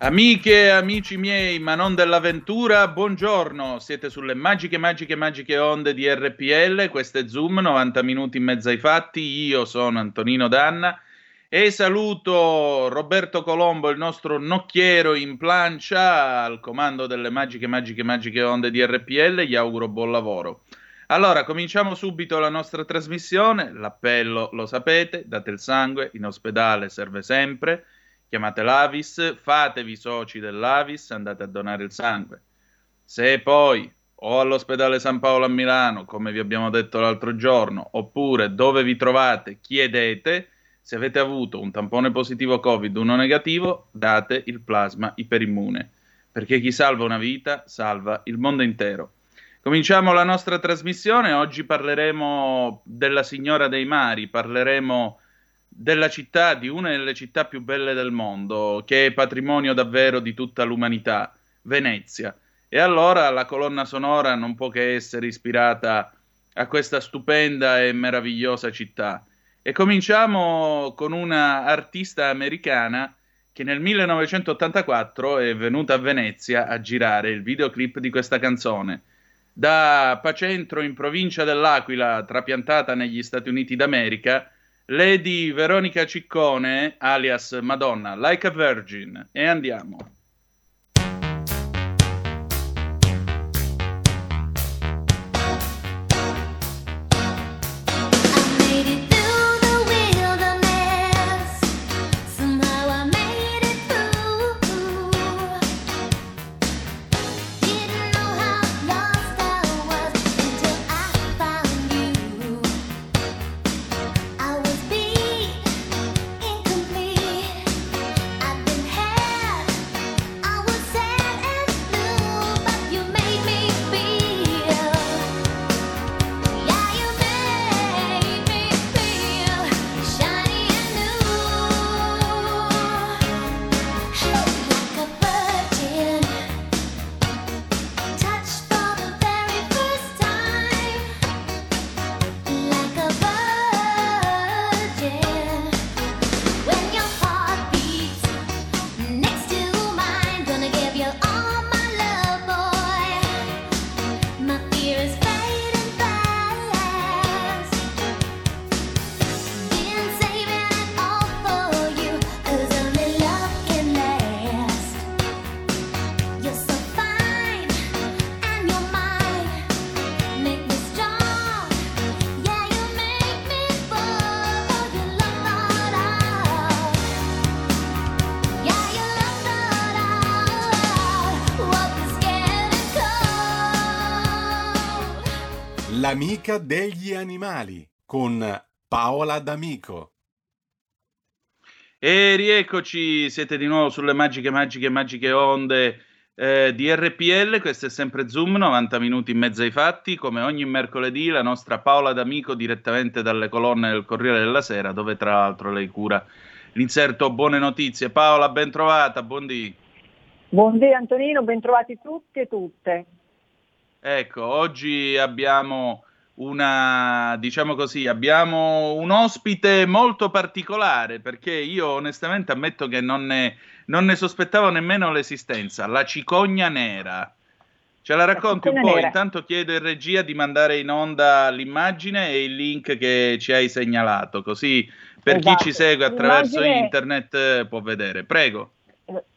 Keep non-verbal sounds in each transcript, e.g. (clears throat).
Amiche e amici miei, ma non dell'avventura, buongiorno. Siete sulle magiche, magiche, magiche onde di RPL. Questo è Zoom, 90 minuti in mezzo ai fatti. Io sono Antonino Danna e saluto Roberto Colombo, il nostro nocchiero in plancia, al comando delle magiche, magiche, magiche onde di RPL. Gli auguro buon lavoro. Allora, cominciamo subito la nostra trasmissione. L'appello lo sapete, date il sangue, in ospedale serve sempre chiamate l'Avis, fatevi soci dell'Avis, andate a donare il sangue. Se poi o all'ospedale San Paolo a Milano, come vi abbiamo detto l'altro giorno, oppure dove vi trovate, chiedete se avete avuto un tampone positivo Covid, uno negativo, date il plasma iperimmune, perché chi salva una vita salva il mondo intero. Cominciamo la nostra trasmissione, oggi parleremo della Signora dei Mari, parleremo della città, di una delle città più belle del mondo, che è patrimonio davvero di tutta l'umanità, Venezia. E allora la colonna sonora non può che essere ispirata a questa stupenda e meravigliosa città. E cominciamo con una artista americana che nel 1984 è venuta a Venezia a girare il videoclip di questa canzone. Da Pacentro in provincia dell'Aquila, trapiantata negli Stati Uniti d'America, Lady Veronica Ciccone, alias Madonna, Like a Virgin. E andiamo. L'amica degli animali con Paola D'Amico. E rieccoci, siete di nuovo sulle magiche, magiche, magiche onde eh, di RPL. Questo è sempre Zoom, 90 minuti in mezzo ai fatti. Come ogni mercoledì, la nostra Paola D'Amico direttamente dalle colonne del Corriere della Sera, dove tra l'altro lei cura l'inserto Buone Notizie. Paola, ben trovata, buondì. Buondì Antonino, ben trovati tutti e tutte. Ecco, oggi abbiamo una, diciamo così, abbiamo un ospite molto particolare perché io onestamente ammetto che non ne, non ne sospettavo nemmeno l'esistenza, la cicogna nera. Ce la racconti un po'? Nera. Intanto chiedo in regia di mandare in onda l'immagine e il link che ci hai segnalato, così per esatto. chi ci segue attraverso L'immagine... internet può vedere. Prego.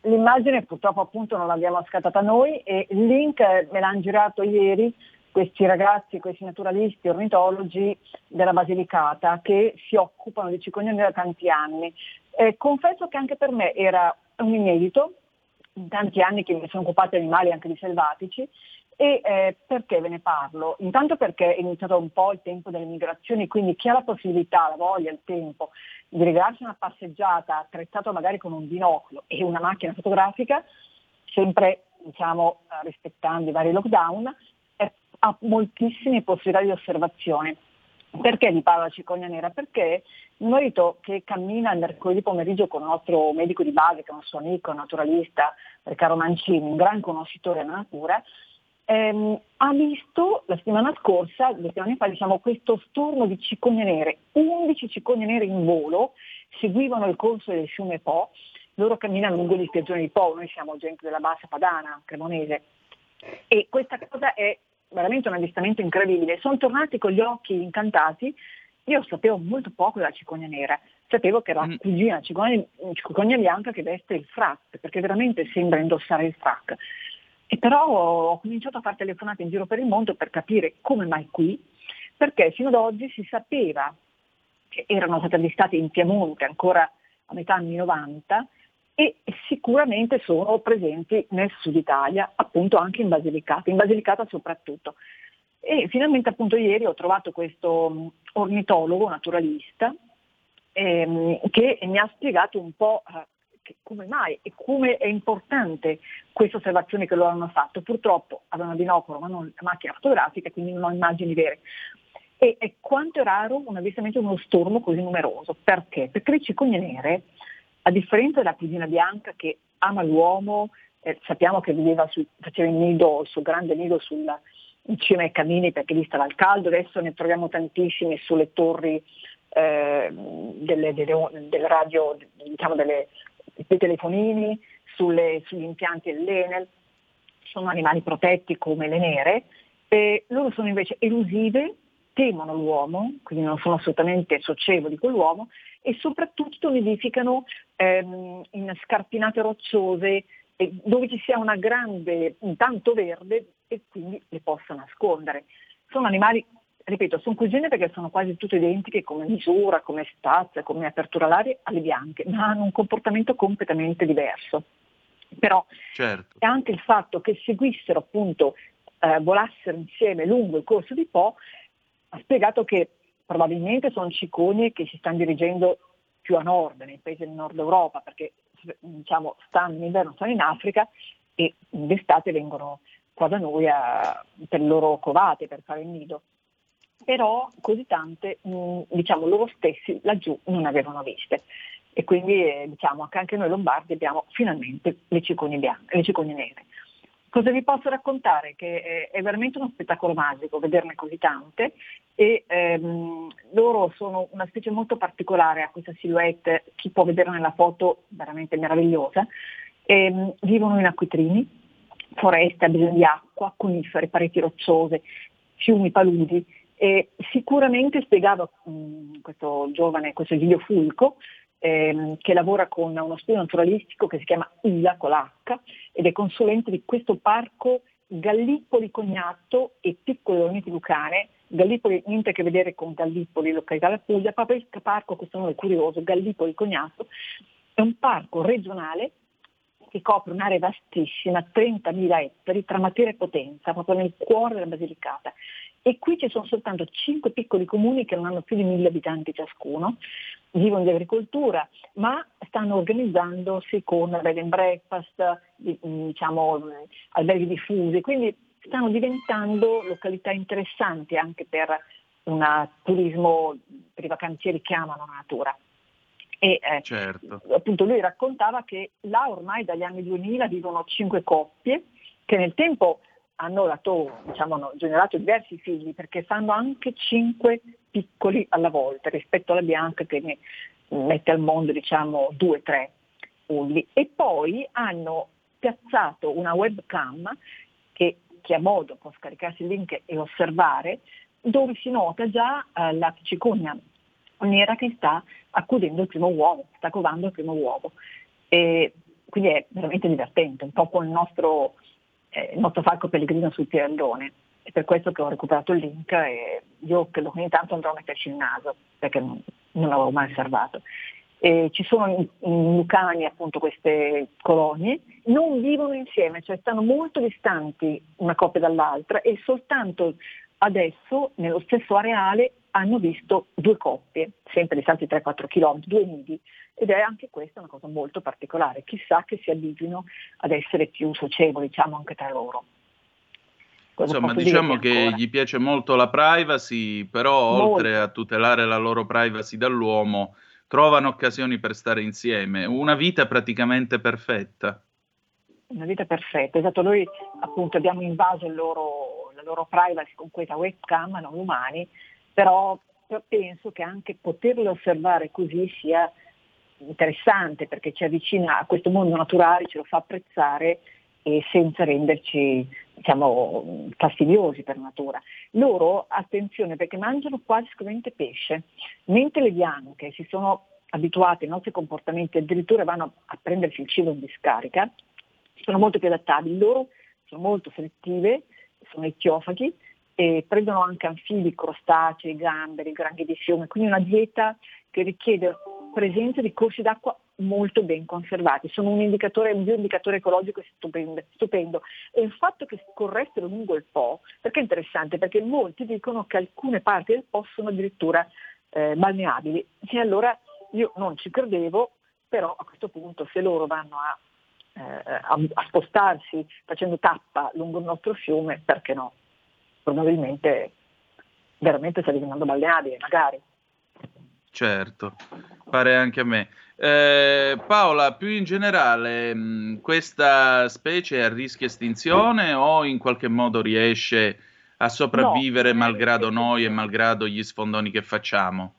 l'immagine purtroppo appunto non l'abbiamo scattata noi e il link me l'hanno girato ieri questi ragazzi, questi naturalisti, ornitologi della Basilicata che si occupano di cicognoni da tanti anni. Eh, confesso che anche per me era un inedito, in tanti anni che mi sono occupata di animali anche di selvatici, e eh, perché ve ne parlo? Intanto perché è iniziato un po' il tempo delle migrazioni, quindi chi ha la possibilità, la voglia, il tempo di regalarsi una passeggiata attrezzata magari con un binocolo e una macchina fotografica, sempre diciamo, rispettando i vari lockdown, ha moltissime possibilità di osservazione. Perché vi parlo della cicogna nera? Perché il marito che cammina il mercoledì pomeriggio con il nostro medico di base, che è un suo amico, naturalista, Riccardo Mancini, un gran conoscitore della natura, ehm, ha visto la settimana scorsa, due settimane fa, diciamo, questo stormo di cicogne nere, 11 cicogne nere in volo, seguivano il corso del fiume Po, loro camminano lungo le spiaggioni di Po, noi siamo gente della bassa padana, cremonese, e questa cosa è veramente un avvistamento incredibile. Sono tornati con gli occhi incantati. Io sapevo molto poco della cicogna nera, sapevo che era mm. cugina cicogna, cicogna bianca che veste il frac, perché veramente sembra indossare il frac. E però ho cominciato a fare telefonate in giro per il mondo per capire come mai qui, perché fino ad oggi si sapeva che erano stati avvistati in Piemonte ancora a metà anni 90 e sicuramente sono presenti nel sud Italia, appunto anche in Basilicata, in Basilicata soprattutto. E finalmente appunto ieri ho trovato questo mm, ornitologo naturalista ehm, che mi ha spiegato un po' eh, come mai e come è importante queste osservazioni che loro hanno fatto. Purtroppo avevano binocolo ma non macchina fotografica, quindi non ho immagini vere. E, e quanto è raro un avvistamento di uno stormo così numeroso. Perché? Perché le cicogne nere a differenza della cugina bianca che ama l'uomo, eh, sappiamo che su, faceva il nido, il suo grande nido sulla, in cima ai camini perché lì stava il caldo, adesso ne troviamo tantissimi sulle torri eh, delle, delle, delle, radio, diciamo delle, dei telefonini, sulle, sugli impianti dell'Enel, sono animali protetti come le nere, e loro sono invece elusive, temono l'uomo, quindi non sono assolutamente socievoli con l'uomo e soprattutto nidificano ehm, in scarpinate rocciose eh, dove ci sia una grande, intanto verde e quindi le possa nascondere. Sono animali, ripeto, sono cugine perché sono quasi tutte identiche come misura, come stazza, come apertura all'aria alle bianche, ma hanno un comportamento completamente diverso. Però certo. anche il fatto che seguissero appunto, eh, volassero insieme lungo il corso di Po ha spiegato che probabilmente sono cicogne che si stanno dirigendo più a nord, nei paesi del nord Europa, perché diciamo, stanno in inverno, stanno in Africa e d'estate vengono qua da noi a, per le loro covate, per fare il nido. Però così tante, mh, diciamo, loro stessi laggiù non avevano viste. E quindi eh, diciamo che anche noi lombardi abbiamo finalmente le cicogne bianche, le cicogne nere. Cosa vi posso raccontare? Che è veramente uno spettacolo magico vederne così tante e ehm, loro sono una specie molto particolare, a questa silhouette, chi può vedere nella foto veramente meravigliosa, ehm, vivono in acquitrini, foreste, bisogno di acqua, conifere, pareti rocciose, fiumi paludi e sicuramente spiegava mh, questo giovane, questo Giglio Fulco, ehm, che lavora con uno studio naturalistico che si chiama ILA l'H ed è consulente di questo parco Gallipoli Cognatto e Piccole Dolomiti Lucane. Gallipoli niente a che vedere con Gallipoli, località della Puglia, proprio il parco, questo nome è curioso, Gallipoli Cognatto, è un parco regionale che copre un'area vastissima, 30.000 ettari, tra Matera e Potenza, proprio nel cuore della Basilicata. E qui ci sono soltanto 5 piccoli comuni che non hanno più di 1.000 abitanti ciascuno, vivono di agricoltura, ma stanno organizzandosi con bed and breakfast, diciamo, alberghi diffusi, quindi stanno diventando località interessanti anche per un turismo per i vacanzieri che amano la natura. E eh, certo. appunto lui raccontava che là ormai dagli anni 2000 vivono cinque coppie che nel tempo hanno, dato, diciamo, hanno generato diversi figli perché fanno anche cinque piccoli alla volta rispetto alla bianca che ne mette al mondo diciamo due o tre ulli. E poi hanno piazzato una webcam che chi ha modo può scaricarsi il link e osservare dove si nota già eh, la cicogna nera che sta accudendo il primo uovo, sta covando il primo uovo. E quindi è veramente divertente, un po' con il nostro, eh, il nostro falco pellegrino sul Pirellone. È per questo che ho recuperato il link e io che ogni tanto andrò a metterci il naso, perché non, l'avevo mai osservato. E ci sono in, in Lucani appunto queste colonie, non vivono insieme, cioè stanno molto distanti una coppia dall'altra e soltanto adesso nello stesso areale hanno visto due coppie, sempre distanti 3-4 km, due nidi, ed è anche questa una cosa molto particolare. Chissà che si abituino ad essere più socievoli, diciamo, anche tra loro. Cosa Insomma, diciamo che ancora? gli piace molto la privacy, però molto. oltre a tutelare la loro privacy dall'uomo, trovano occasioni per stare insieme. Una vita praticamente perfetta. Una vita perfetta, esatto. Noi appunto abbiamo invaso loro, la loro privacy con questa webcam, noi umani, però penso che anche poterle osservare così sia interessante perché ci avvicina a questo mondo naturale, ce lo fa apprezzare e senza renderci diciamo, fastidiosi per natura. Loro, attenzione, perché mangiano quasi esclusivamente pesce, mentre le bianche si sono abituate ai nostri comportamenti, addirittura vanno a prendersi il cibo in discarica, sono molto più adattabili, loro sono molto selettive, sono etiofagi e prendono anche anfibi, crostacei, gamberi, granghi di fiume, quindi una dieta che richiede presenza di corsi d'acqua molto ben conservati, sono un indicatore, un bioindicatore ecologico stupendo, stupendo. E il fatto che scorressero lungo il Po, perché è interessante? Perché molti dicono che alcune parti del Po sono addirittura eh, balneabili e allora io non ci credevo, però a questo punto se loro vanno a, eh, a, a spostarsi facendo tappa lungo il nostro fiume, perché no? Probabilmente veramente sta diventando balneabile, magari. Certo, pare anche a me. Eh, Paola, più in generale, mh, questa specie è a rischio estinzione o in qualche modo riesce a sopravvivere no, malgrado noi e malgrado gli sfondoni che facciamo?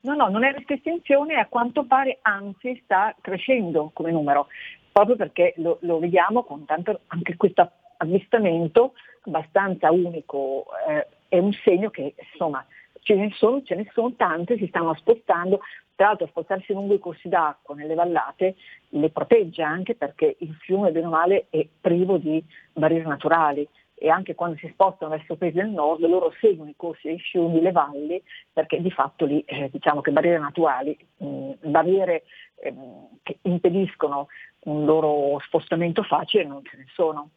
No, no, non è a rischio estinzione e a quanto pare anzi sta crescendo come numero, proprio perché lo, lo vediamo con tanto anche questo avvistamento abbastanza unico, eh, è un segno che insomma ce ne, sono, ce ne sono tante, si stanno spostando, tra l'altro spostarsi lungo i corsi d'acqua nelle vallate le protegge anche perché il fiume bene o male è privo di barriere naturali e anche quando si spostano verso paesi del nord loro seguono i corsi dei fiumi, le valli, perché di fatto lì eh, diciamo che barriere naturali, mh, barriere eh, che impediscono un loro spostamento facile non ce ne sono.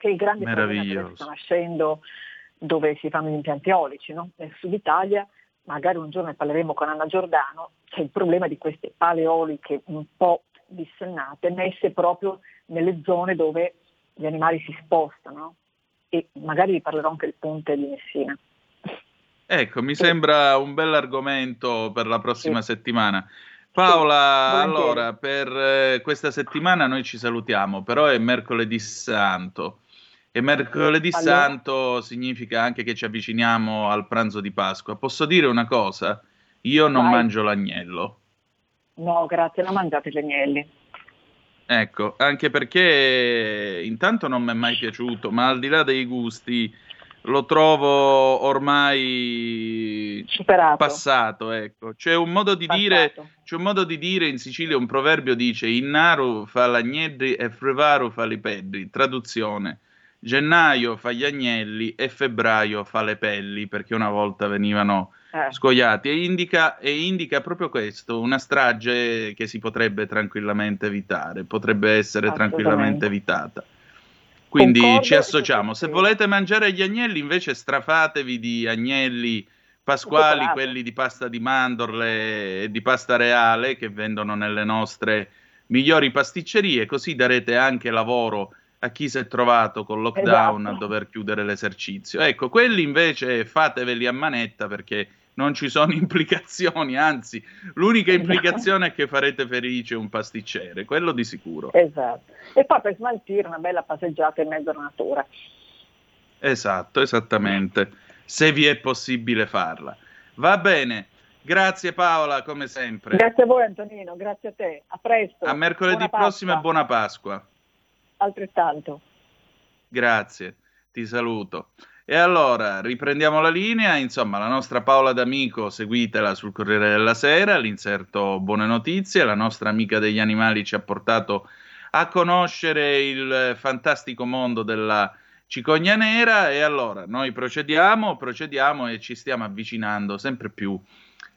Che il grande problema che sta nascendo dove si fanno gli impianti eolici. No? Nel sud Italia, magari un giorno ne parleremo con Anna Giordano, c'è il problema di queste pale eoliche un po' dissennate, messe proprio nelle zone dove gli animali si spostano. E magari vi parlerò anche del ponte di Messina. Ecco, mi sembra un bell'argomento per la prossima sì. settimana. Paola, sì, allora, per eh, questa settimana noi ci salutiamo, però è mercoledì santo. E mercoledì allora... santo significa anche che ci avviciniamo al pranzo di Pasqua. Posso dire una cosa? Io non Vai. mangio l'agnello. No, grazie, non mangiate gli agnelli. Ecco, anche perché intanto non mi è mai piaciuto, ma al di là dei gusti lo trovo ormai Superato. passato. Ecco. C'è, un modo di dire, c'è un modo di dire in Sicilia, un proverbio dice Innaru fa l'agnelli e Frevaru fa li pedri. Traduzione gennaio fa gli agnelli e febbraio fa le pelli, perché una volta venivano eh. scoiati. E indica, e indica, proprio questo, una strage che si potrebbe tranquillamente evitare, potrebbe essere tranquillamente evitata. Quindi Concordo ci associamo. Se volete mangiare gli agnelli, invece strafatevi di agnelli pasquali, quelli di pasta di mandorle e di pasta reale che vendono nelle nostre migliori pasticcerie, così darete anche lavoro a chi si è trovato con lockdown esatto. a dover chiudere l'esercizio. Ecco, quelli invece fateveli a manetta perché non ci sono (laughs) implicazioni, anzi, l'unica esatto. implicazione è che farete felice un pasticcere, quello di sicuro. Esatto. E poi per smaltire una bella passeggiata in mezzo alla natura. Esatto, esattamente, se vi è possibile farla. Va bene. Grazie Paola, come sempre. Grazie a voi Antonino, grazie a te. A presto. A mercoledì buona prossimo Pasqua. e buona Pasqua altrettanto. Grazie, ti saluto. E allora riprendiamo la linea, insomma la nostra Paola D'Amico, seguitela sul Corriere della Sera, l'inserto Buone Notizie, la nostra amica degli animali ci ha portato a conoscere il fantastico mondo della cicogna nera e allora noi procediamo, procediamo e ci stiamo avvicinando sempre più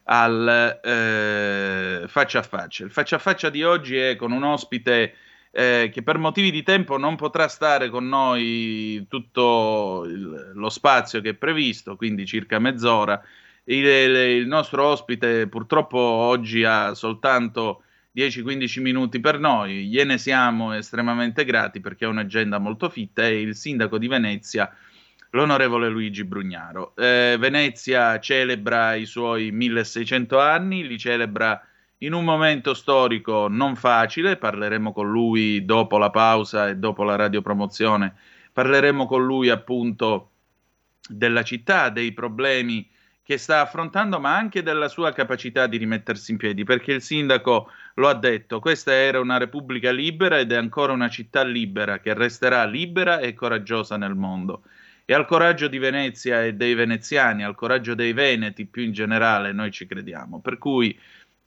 al eh, faccia a faccia. Il faccia a faccia di oggi è con un ospite eh, che per motivi di tempo non potrà stare con noi tutto il, lo spazio che è previsto, quindi circa mezz'ora. Il, il nostro ospite purtroppo oggi ha soltanto 10-15 minuti per noi, gliene siamo estremamente grati perché ha un'agenda molto fitta, è il sindaco di Venezia, l'onorevole Luigi Brugnaro. Eh, Venezia celebra i suoi 1600 anni, li celebra in un momento storico non facile, parleremo con lui dopo la pausa e dopo la radiopromozione, parleremo con lui appunto della città, dei problemi che sta affrontando, ma anche della sua capacità di rimettersi in piedi, perché il sindaco lo ha detto, questa era una repubblica libera ed è ancora una città libera che resterà libera e coraggiosa nel mondo. E al coraggio di Venezia e dei veneziani, al coraggio dei veneti più in generale, noi ci crediamo. Per cui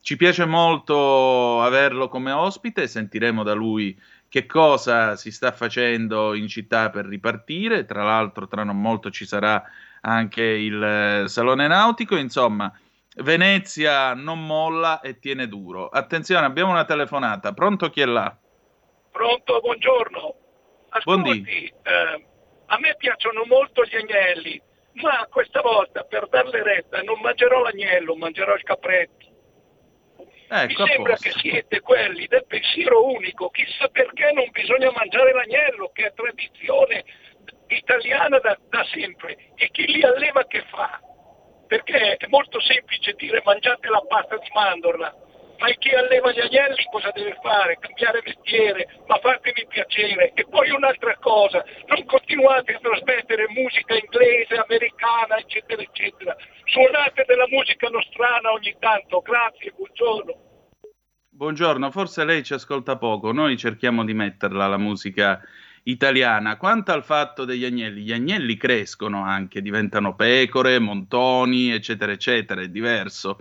ci piace molto averlo come ospite, sentiremo da lui che cosa si sta facendo in città per ripartire, tra l'altro tra non molto ci sarà anche il eh, Salone Nautico, insomma Venezia non molla e tiene duro. Attenzione, abbiamo una telefonata, pronto chi è là? Pronto, buongiorno. Ascolti, eh, a me piacciono molto gli agnelli, ma questa volta per darle retta non mangerò l'agnello, mangerò il capretto. Ecco, Mi sembra che siete quelli del pensiero unico, chissà perché non bisogna mangiare l'agnello, che è tradizione italiana da, da sempre, e chi li alleva che fa? Perché è molto semplice dire mangiate la pasta di mandorla, ma chi alleva gli agnelli cosa deve fare? Cambiare mestiere, ma fatemi piacere. E poi un'altra cosa, non continuate a trasmettere musica inglese, americana, eccetera, eccetera. Suonate della musica nostrana ogni tanto. Grazie, buongiorno. Buongiorno, forse lei ci ascolta poco, noi cerchiamo di metterla la musica italiana. Quanto al fatto degli agnelli, gli agnelli crescono anche, diventano pecore, montoni, eccetera, eccetera, è diverso.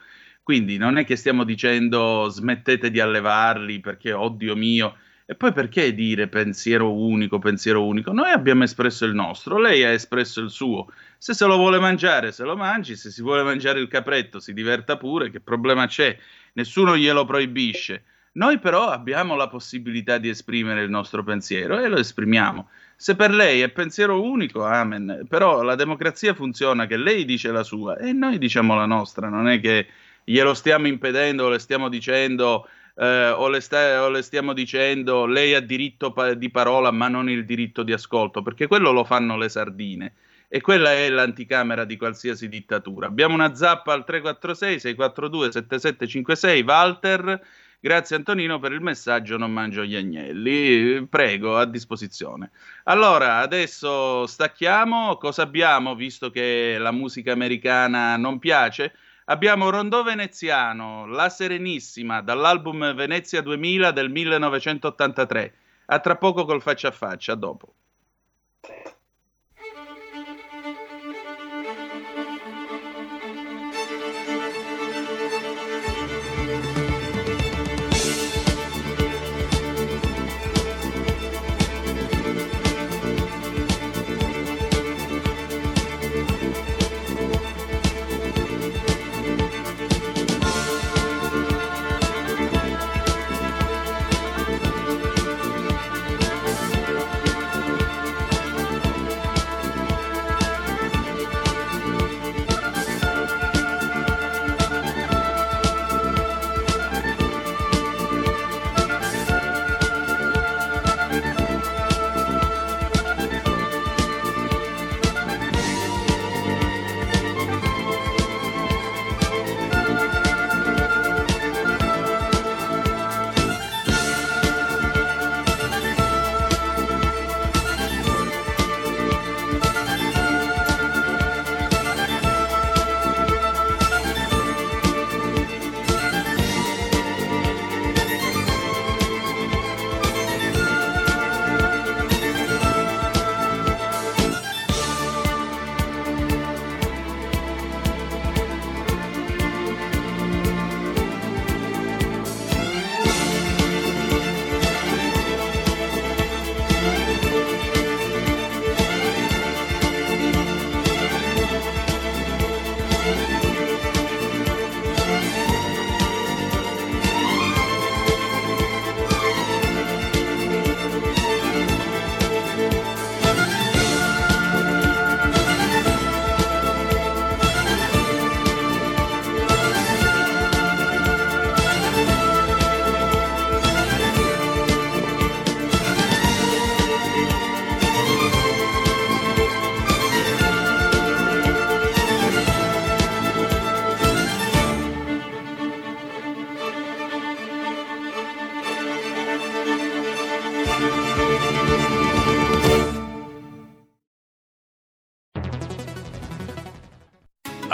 Quindi non è che stiamo dicendo smettete di allevarli perché, oddio mio, e poi perché dire pensiero unico, pensiero unico? Noi abbiamo espresso il nostro, lei ha espresso il suo. Se se lo vuole mangiare, se lo mangi, se si vuole mangiare il capretto, si diverta pure, che problema c'è? Nessuno glielo proibisce. Noi però abbiamo la possibilità di esprimere il nostro pensiero e lo esprimiamo. Se per lei è pensiero unico, amen. Però la democrazia funziona che lei dice la sua e noi diciamo la nostra, non è che glielo stiamo impedendo le stiamo dicendo eh, o, le sta- o, le stiamo dicendo lei ha diritto pa- di parola ma non il diritto di ascolto, perché quello lo fanno le sardine e quella è l'anticamera di qualsiasi dittatura. Abbiamo una zappa al 346 642 7756 Walter. Grazie Antonino per il messaggio, non mangio gli agnelli. Prego, a disposizione. Allora, adesso stacchiamo. Cosa abbiamo, visto che la musica americana non piace? Abbiamo Rondò Veneziano, La Serenissima, dall'album Venezia 2000 del 1983. A tra poco col faccia a faccia, dopo.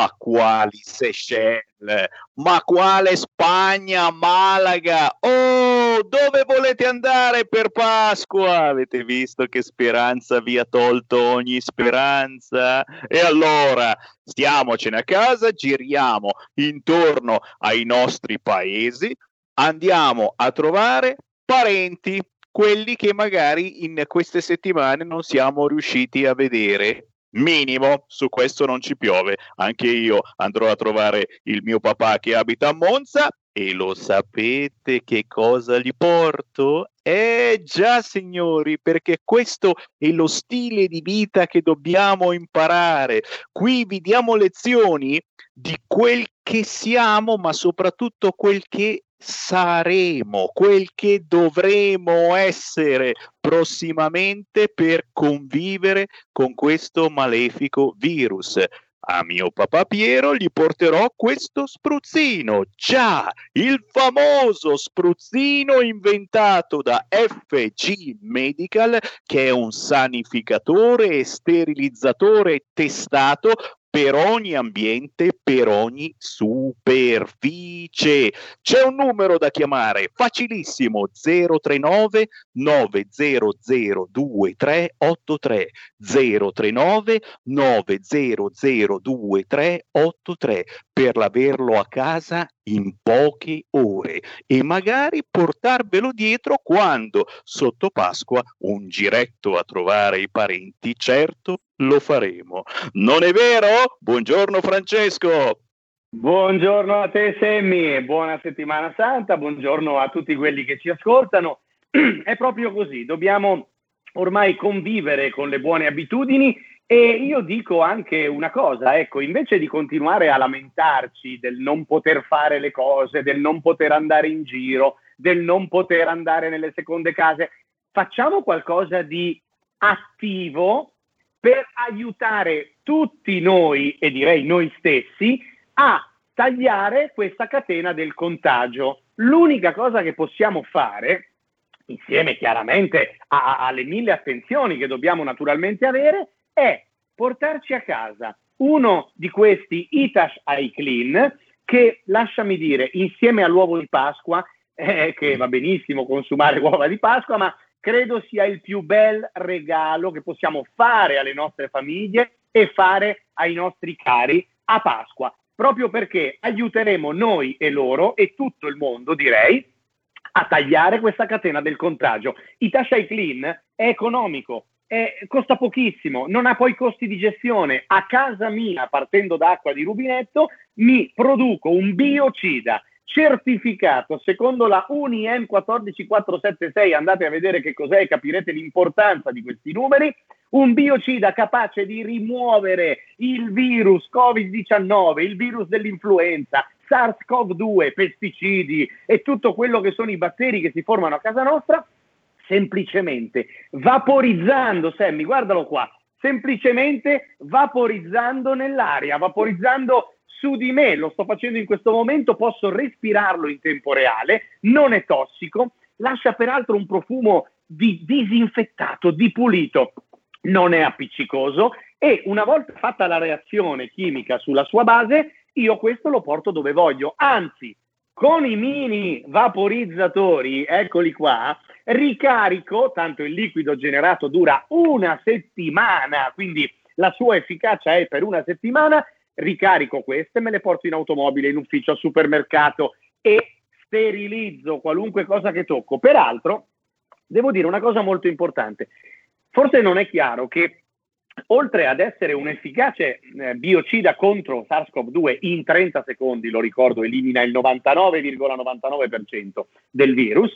Ma quali Seychelles? Ma quale Spagna, Malaga? Oh, dove volete andare per Pasqua? Avete visto che Speranza vi ha tolto ogni speranza? E allora, stiamocene a casa, giriamo intorno ai nostri paesi, andiamo a trovare parenti, quelli che magari in queste settimane non siamo riusciti a vedere. Minimo, su questo non ci piove. Anche io andrò a trovare il mio papà che abita a Monza e lo sapete che cosa gli porto? Eh già, signori, perché questo è lo stile di vita che dobbiamo imparare. Qui vi diamo lezioni di quel che siamo, ma soprattutto quel che saremo, quel che dovremo essere prossimamente per convivere con questo malefico virus. A mio papà Piero gli porterò questo spruzzino, già, il famoso spruzzino inventato da FG Medical, che è un sanificatore e sterilizzatore testato per ogni ambiente, per ogni superficie. C'è un numero da chiamare, facilissimo, 039 9002383 039 9002383 per averlo a casa in poche ore e magari portarvelo dietro quando sotto Pasqua un giretto a trovare i parenti, certo lo faremo. Non è vero? Buongiorno Francesco. Buongiorno a te Semmi, buona settimana santa, buongiorno a tutti quelli che ci ascoltano. (clears throat) È proprio così, dobbiamo ormai convivere con le buone abitudini e io dico anche una cosa, ecco, invece di continuare a lamentarci del non poter fare le cose, del non poter andare in giro, del non poter andare nelle seconde case, facciamo qualcosa di attivo per aiutare tutti noi e direi noi stessi a tagliare questa catena del contagio. L'unica cosa che possiamo fare, insieme chiaramente a- a- alle mille attenzioni che dobbiamo naturalmente avere, è portarci a casa uno di questi Itash iClean che, lasciami dire, insieme all'uovo di Pasqua, (laughs) eh, che va benissimo consumare (laughs) uova di Pasqua, ma credo sia il più bel regalo che possiamo fare alle nostre famiglie e fare ai nostri cari a Pasqua, proprio perché aiuteremo noi e loro e tutto il mondo, direi, a tagliare questa catena del contagio. Itasha Clean è economico, è- costa pochissimo, non ha poi costi di gestione. A casa mia, partendo da acqua di rubinetto, mi produco un biocida certificato secondo la UNIM 14476, andate a vedere che cos'è e capirete l'importanza di questi numeri, un biocida capace di rimuovere il virus Covid-19, il virus dell'influenza, SARS-CoV-2, pesticidi e tutto quello che sono i batteri che si formano a casa nostra, semplicemente vaporizzando, Sammy, guardalo qua, semplicemente vaporizzando nell'aria, vaporizzando su di me, lo sto facendo in questo momento, posso respirarlo in tempo reale, non è tossico, lascia peraltro un profumo di disinfettato, di pulito, non è appiccicoso e una volta fatta la reazione chimica sulla sua base, io questo lo porto dove voglio, anzi con i mini vaporizzatori, eccoli qua, ricarico, tanto il liquido generato dura una settimana, quindi la sua efficacia è per una settimana, ricarico queste, me le porto in automobile, in ufficio, al supermercato e sterilizzo qualunque cosa che tocco. Peraltro, devo dire una cosa molto importante. Forse non è chiaro che oltre ad essere un efficace eh, biocida contro SARS-CoV-2 in 30 secondi, lo ricordo, elimina il 99,99% del virus,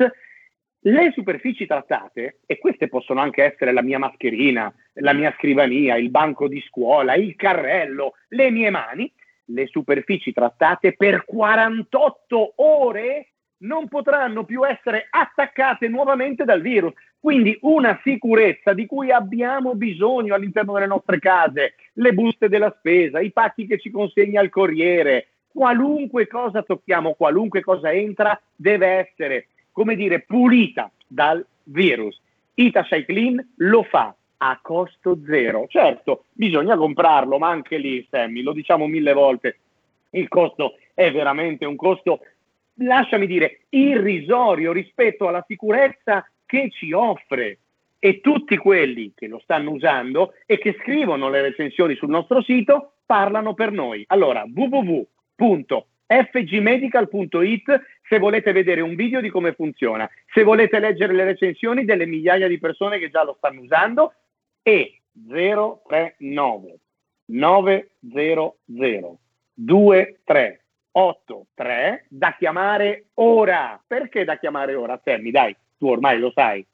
le superfici trattate, e queste possono anche essere la mia mascherina, la mia scrivania, il banco di scuola, il carrello, le mie mani, le superfici trattate per 48 ore non potranno più essere attaccate nuovamente dal virus. Quindi una sicurezza di cui abbiamo bisogno all'interno delle nostre case, le buste della spesa, i pacchi che ci consegna il corriere, qualunque cosa tocchiamo, qualunque cosa entra, deve essere come dire, pulita dal virus. Itashi Clean lo fa a costo zero. Certo, bisogna comprarlo, ma anche lì, Sammy, lo diciamo mille volte, il costo è veramente un costo, lasciami dire, irrisorio rispetto alla sicurezza che ci offre. E tutti quelli che lo stanno usando e che scrivono le recensioni sul nostro sito parlano per noi. Allora, www.fgmedical.it se volete vedere un video di come funziona, se volete leggere le recensioni delle migliaia di persone che già lo stanno usando e 039 900 2383 da chiamare ora. Perché da chiamare ora, Sammy? Dai, tu ormai lo sai.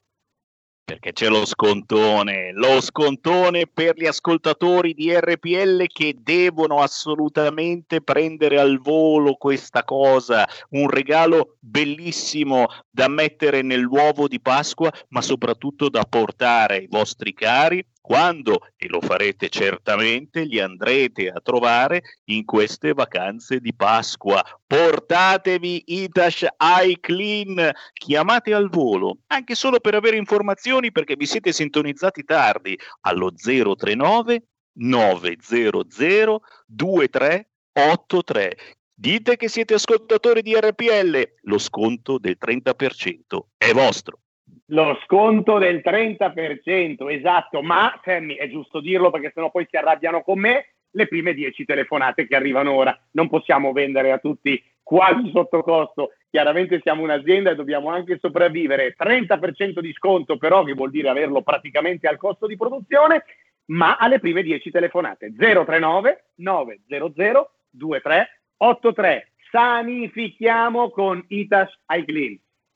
Perché c'è lo scontone, lo scontone per gli ascoltatori di RPL che devono assolutamente prendere al volo questa cosa, un regalo bellissimo da mettere nell'uovo di Pasqua, ma soprattutto da portare ai vostri cari quando, e lo farete certamente, li andrete a trovare in queste vacanze di Pasqua. Portatevi Itash iClean, chiamate al volo, anche solo per avere informazioni perché vi siete sintonizzati tardi allo 039 900 2383. Dite che siete ascoltatori di RPL, lo sconto del 30% è vostro. Lo sconto del 30%, esatto, ma Sammy, è giusto dirlo perché sennò poi si arrabbiano con me, le prime 10 telefonate che arrivano ora. Non possiamo vendere a tutti quasi sotto costo. Chiaramente siamo un'azienda e dobbiamo anche sopravvivere. 30% di sconto però, che vuol dire averlo praticamente al costo di produzione, ma alle prime 10 telefonate. 039 900 2383. Sanifichiamo con Itash iClean.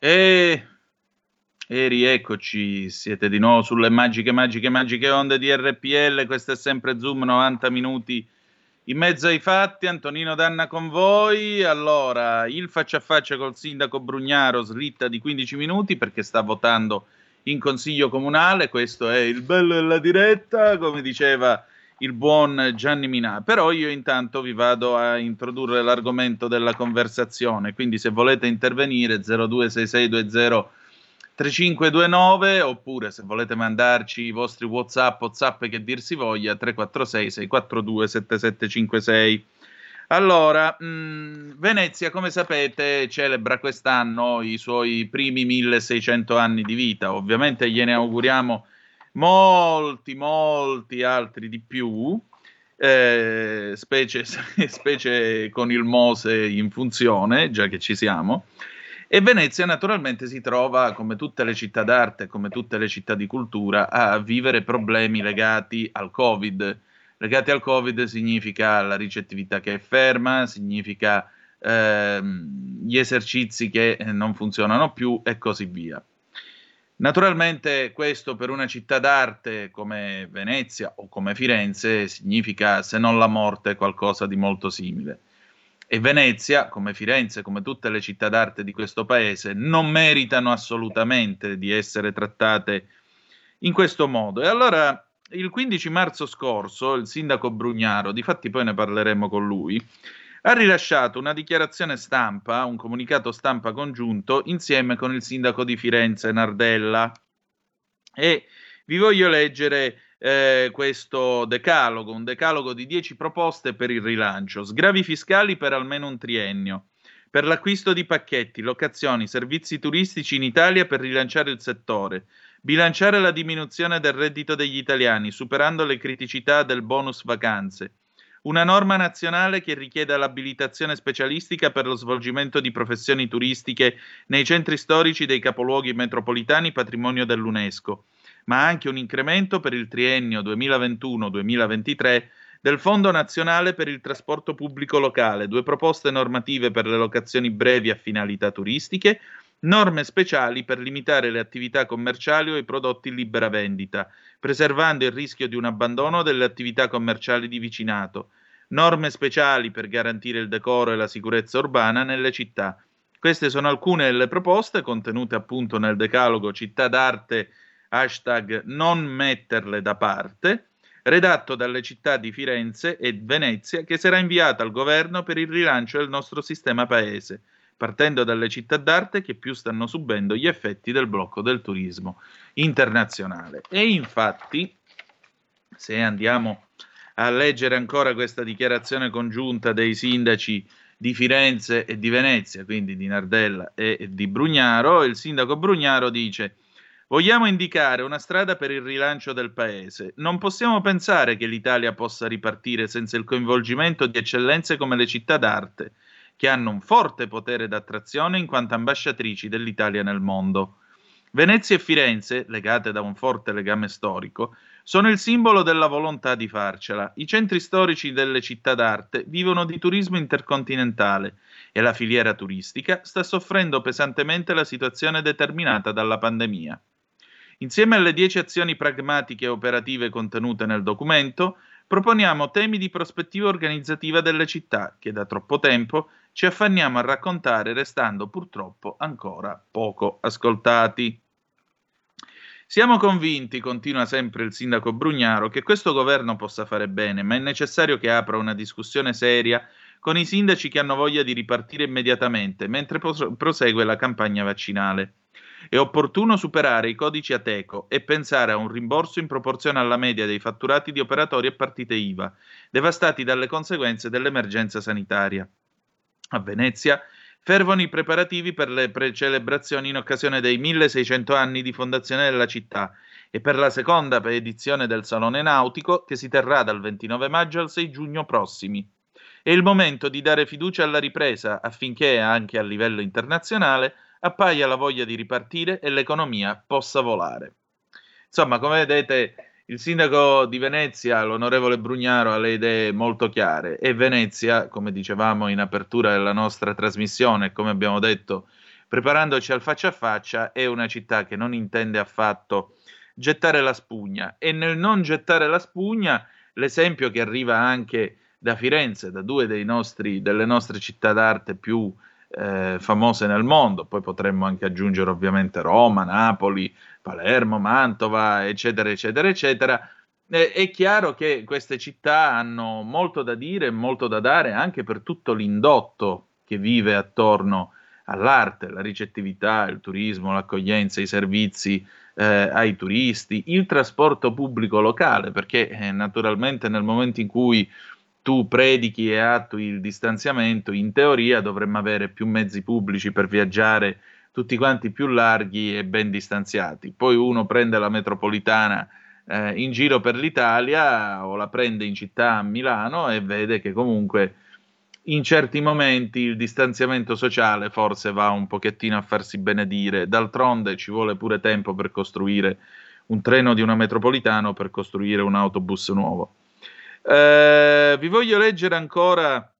E, e rieccoci, siete di nuovo sulle magiche, magiche, magiche onde di RPL. Questo è sempre Zoom 90 minuti in mezzo ai fatti. Antonino Danna con voi. Allora, il faccia a faccia col sindaco Brugnaro slitta di 15 minuti perché sta votando in consiglio comunale. Questo è il bello della diretta, come diceva il buon Gianni Minà. Però io intanto vi vado a introdurre l'argomento della conversazione, quindi se volete intervenire 026620 3529 oppure se volete mandarci i vostri WhatsApp Zap che dir si voglia 346 642 7756. Allora, mh, mm, Venezia, come sapete, celebra quest'anno i suoi primi 1600 anni di vita. Ovviamente gliene auguriamo molti, molti altri di più, eh, specie, (laughs) specie con il Mose in funzione, già che ci siamo. E Venezia naturalmente si trova, come tutte le città d'arte, come tutte le città di cultura, a vivere problemi legati al Covid. Legati al Covid significa la ricettività che è ferma, significa ehm, gli esercizi che non funzionano più e così via. Naturalmente questo per una città d'arte come Venezia o come Firenze significa, se non la morte, qualcosa di molto simile. e Venezia, come Firenze, come tutte le città d'arte di questo paese, non meritano assolutamente di essere trattate in questo modo. E allora il 15 marzo scorso il sindaco Brugnaro, difatti poi ne parleremo con lui, ha rilasciato una dichiarazione stampa, un comunicato stampa congiunto insieme con il sindaco di Firenze Nardella. E vi voglio leggere eh, questo decalogo, un decalogo di 10 proposte per il rilancio, sgravi fiscali per almeno un triennio, per l'acquisto di pacchetti, locazioni, servizi turistici in Italia per rilanciare il settore, bilanciare la diminuzione del reddito degli italiani, superando le criticità del bonus vacanze, una norma nazionale che richieda l'abilitazione specialistica per lo svolgimento di professioni turistiche nei centri storici dei capoluoghi metropolitani patrimonio dell'UNESCO, ma anche un incremento per il triennio 2021-2023 del Fondo Nazionale per il Trasporto Pubblico Locale, due proposte normative per le locazioni brevi a finalità turistiche, norme speciali per limitare le attività commerciali o i prodotti in libera vendita, preservando il rischio di un abbandono delle attività commerciali di vicinato, norme speciali per garantire il decoro e la sicurezza urbana nelle città. Queste sono alcune delle proposte contenute appunto nel decalogo Città d'arte hashtag non metterle da parte, redatto dalle città di Firenze e Venezia, che sarà inviata al governo per il rilancio del nostro sistema paese, partendo dalle città d'arte che più stanno subendo gli effetti del blocco del turismo internazionale. E infatti, se andiamo a leggere ancora questa dichiarazione congiunta dei sindaci di Firenze e di Venezia, quindi di Nardella e di Brugnaro, il sindaco Brugnaro dice Vogliamo indicare una strada per il rilancio del paese. Non possiamo pensare che l'Italia possa ripartire senza il coinvolgimento di eccellenze come le città d'arte, che hanno un forte potere d'attrazione in quanto ambasciatrici dell'Italia nel mondo. Venezia e Firenze, legate da un forte legame storico, sono il simbolo della volontà di farcela. I centri storici delle città d'arte vivono di turismo intercontinentale e la filiera turistica sta soffrendo pesantemente la situazione determinata dalla pandemia. Insieme alle dieci azioni pragmatiche e operative contenute nel documento, proponiamo temi di prospettiva organizzativa delle città che da troppo tempo ci affanniamo a raccontare restando purtroppo ancora poco ascoltati. Siamo convinti, continua sempre il sindaco Brugnaro, che questo governo possa fare bene, ma è necessario che apra una discussione seria con i sindaci che hanno voglia di ripartire immediatamente mentre prosegue la campagna vaccinale. È opportuno superare i codici Ateco e pensare a un rimborso in proporzione alla media dei fatturati di operatori e partite IVA, devastati dalle conseguenze dell'emergenza sanitaria. A Venezia fervono i preparativi per le celebrazioni in occasione dei 1600 anni di fondazione della città e per la seconda edizione del Salone Nautico che si terrà dal 29 maggio al 6 giugno prossimi. È il momento di dare fiducia alla ripresa affinché, anche a livello internazionale, appaia la voglia di ripartire e l'economia possa volare. Insomma, come vedete, il sindaco di Venezia, l'onorevole Brugnaro, ha le idee molto chiare. E Venezia, come dicevamo in apertura della nostra trasmissione, come abbiamo detto, preparandoci al faccia a faccia, è una città che non intende affatto gettare la spugna. E nel non gettare la spugna, l'esempio che arriva anche da Firenze, da due nostri, delle nostre città d'arte più eh, famose nel mondo, poi potremmo anche aggiungere ovviamente Roma, Napoli, Palermo, Mantova, eccetera, eccetera, eccetera. Eh, è chiaro che queste città hanno molto da dire e molto da dare anche per tutto l'indotto che vive attorno all'arte, la ricettività, il turismo, l'accoglienza, i servizi eh, ai turisti, il trasporto pubblico locale, perché eh, naturalmente nel momento in cui tu predichi e attui il distanziamento, in teoria dovremmo avere più mezzi pubblici per viaggiare tutti quanti più larghi e ben distanziati. Poi uno prende la metropolitana eh, in giro per l'Italia o la prende in città a Milano e vede che comunque in certi momenti il distanziamento sociale forse va un pochettino a farsi benedire. D'altronde ci vuole pure tempo per costruire un treno di una metropolitana o per costruire un autobus nuovo. Eh, vi voglio leggere ancora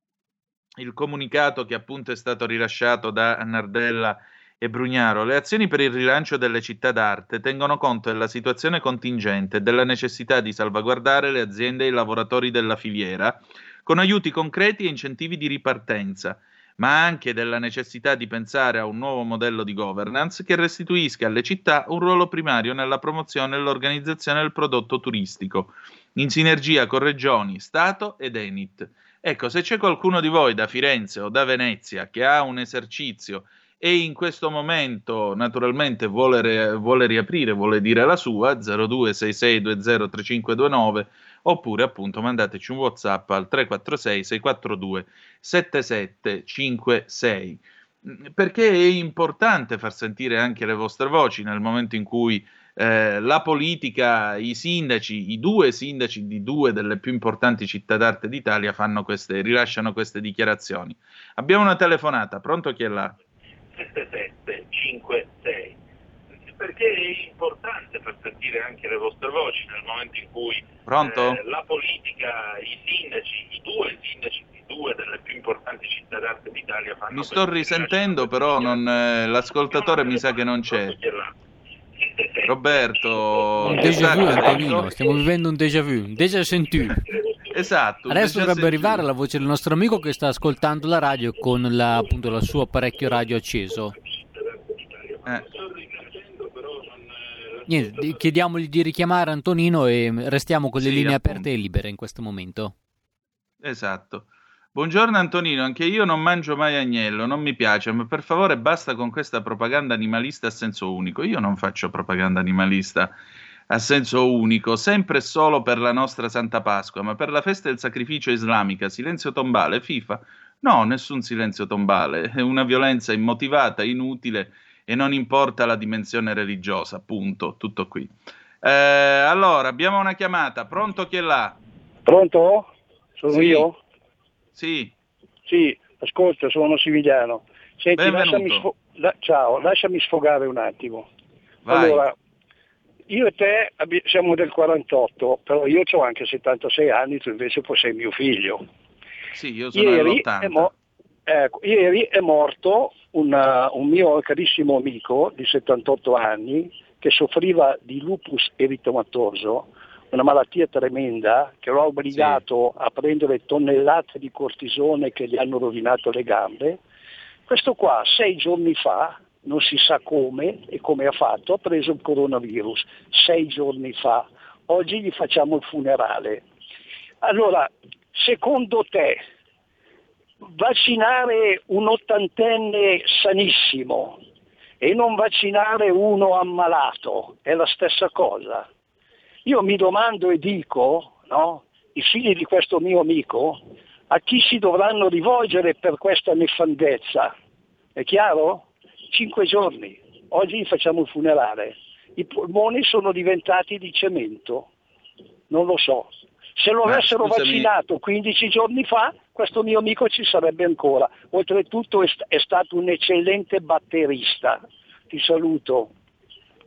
il comunicato che appunto è stato rilasciato da Nardella e Brugnaro. Le azioni per il rilancio delle città d'arte tengono conto della situazione contingente e della necessità di salvaguardare le aziende e i lavoratori della filiera con aiuti concreti e incentivi di ripartenza ma anche della necessità di pensare a un nuovo modello di governance che restituisca alle città un ruolo primario nella promozione e l'organizzazione del prodotto turistico, in sinergia con regioni, Stato ed Enit. Ecco, se c'è qualcuno di voi da Firenze o da Venezia che ha un esercizio e in questo momento naturalmente vuole, vuole riaprire, vuole dire la sua, 0266203529 oppure appunto mandateci un WhatsApp al 346 642 7756. Perché è importante far sentire anche le vostre voci nel momento in cui eh, la politica, i sindaci, i due sindaci di due delle più importanti città d'arte d'Italia queste, rilasciano queste dichiarazioni. Abbiamo una telefonata, pronto chi è là? 7756 perché è importante far sentire anche le vostre voci nel momento in cui eh, la politica, i sindaci, i due sindaci di due delle più importanti città d'arte d'Italia fanno... Mi sto risentendo però non, eh, l'ascoltatore mi sa che non c'è. Roberto, un déjà vu Antonino, stiamo vivendo un déjà vu, un déjà sentù. Esatto. Adesso dovrebbe arrivare la voce del nostro amico che sta ascoltando la radio con la, appunto il suo apparecchio radio acceso. Eh. Niente, chiediamogli di richiamare Antonino e restiamo con le Sì, linee appunto. aperte e libere in questo momento. Esatto. Buongiorno Antonino, anche io non mangio mai agnello, non mi piace, ma per favore basta con questa propaganda animalista a senso unico. Io non faccio propaganda animalista a senso unico, sempre e solo per la nostra Santa Pasqua, ma per la festa del sacrificio islamica, silenzio tombale, FIFA? No, nessun silenzio tombale, è una violenza immotivata, inutile e non importa la dimensione religiosa, punto, tutto qui. Eh, allora, abbiamo una chiamata, pronto chi è là? Pronto? Sono Sì. io? Sì, Sì, ascolta, sono Sivigliano. Senti, lasciami, sfo- la- ciao, lasciami sfogare un attimo. vai. Allora, io e te abbi- siamo del 48, però io ho anche 76 anni, tu invece poi sei mio figlio. Sì, io sono Ieri dell'80. è, mo- ecco, ieri è morto una- un mio carissimo amico di 78 anni che soffriva di lupus eritematoso, una malattia tremenda che lo ha obbligato a prendere tonnellate di cortisone che gli hanno rovinato le gambe. Questo qua sei giorni fa, non si sa come e come ha fatto, ha preso il coronavirus, sei giorni fa. Oggi gli facciamo il funerale. Allora, secondo te, vaccinare un ottantenne sanissimo e non vaccinare uno ammalato è la stessa cosa? Io mi domando e dico, no, i figli di questo mio amico, a chi si dovranno rivolgere per questa nefandezza? È chiaro? Cinque giorni. Oggi facciamo il funerale. I polmoni sono diventati di cemento. Non lo so. Se lo Ma avessero scusami- vaccinato 15 giorni fa, questo mio amico ci sarebbe ancora. Oltretutto è, st- è stato un eccellente batterista. Ti saluto.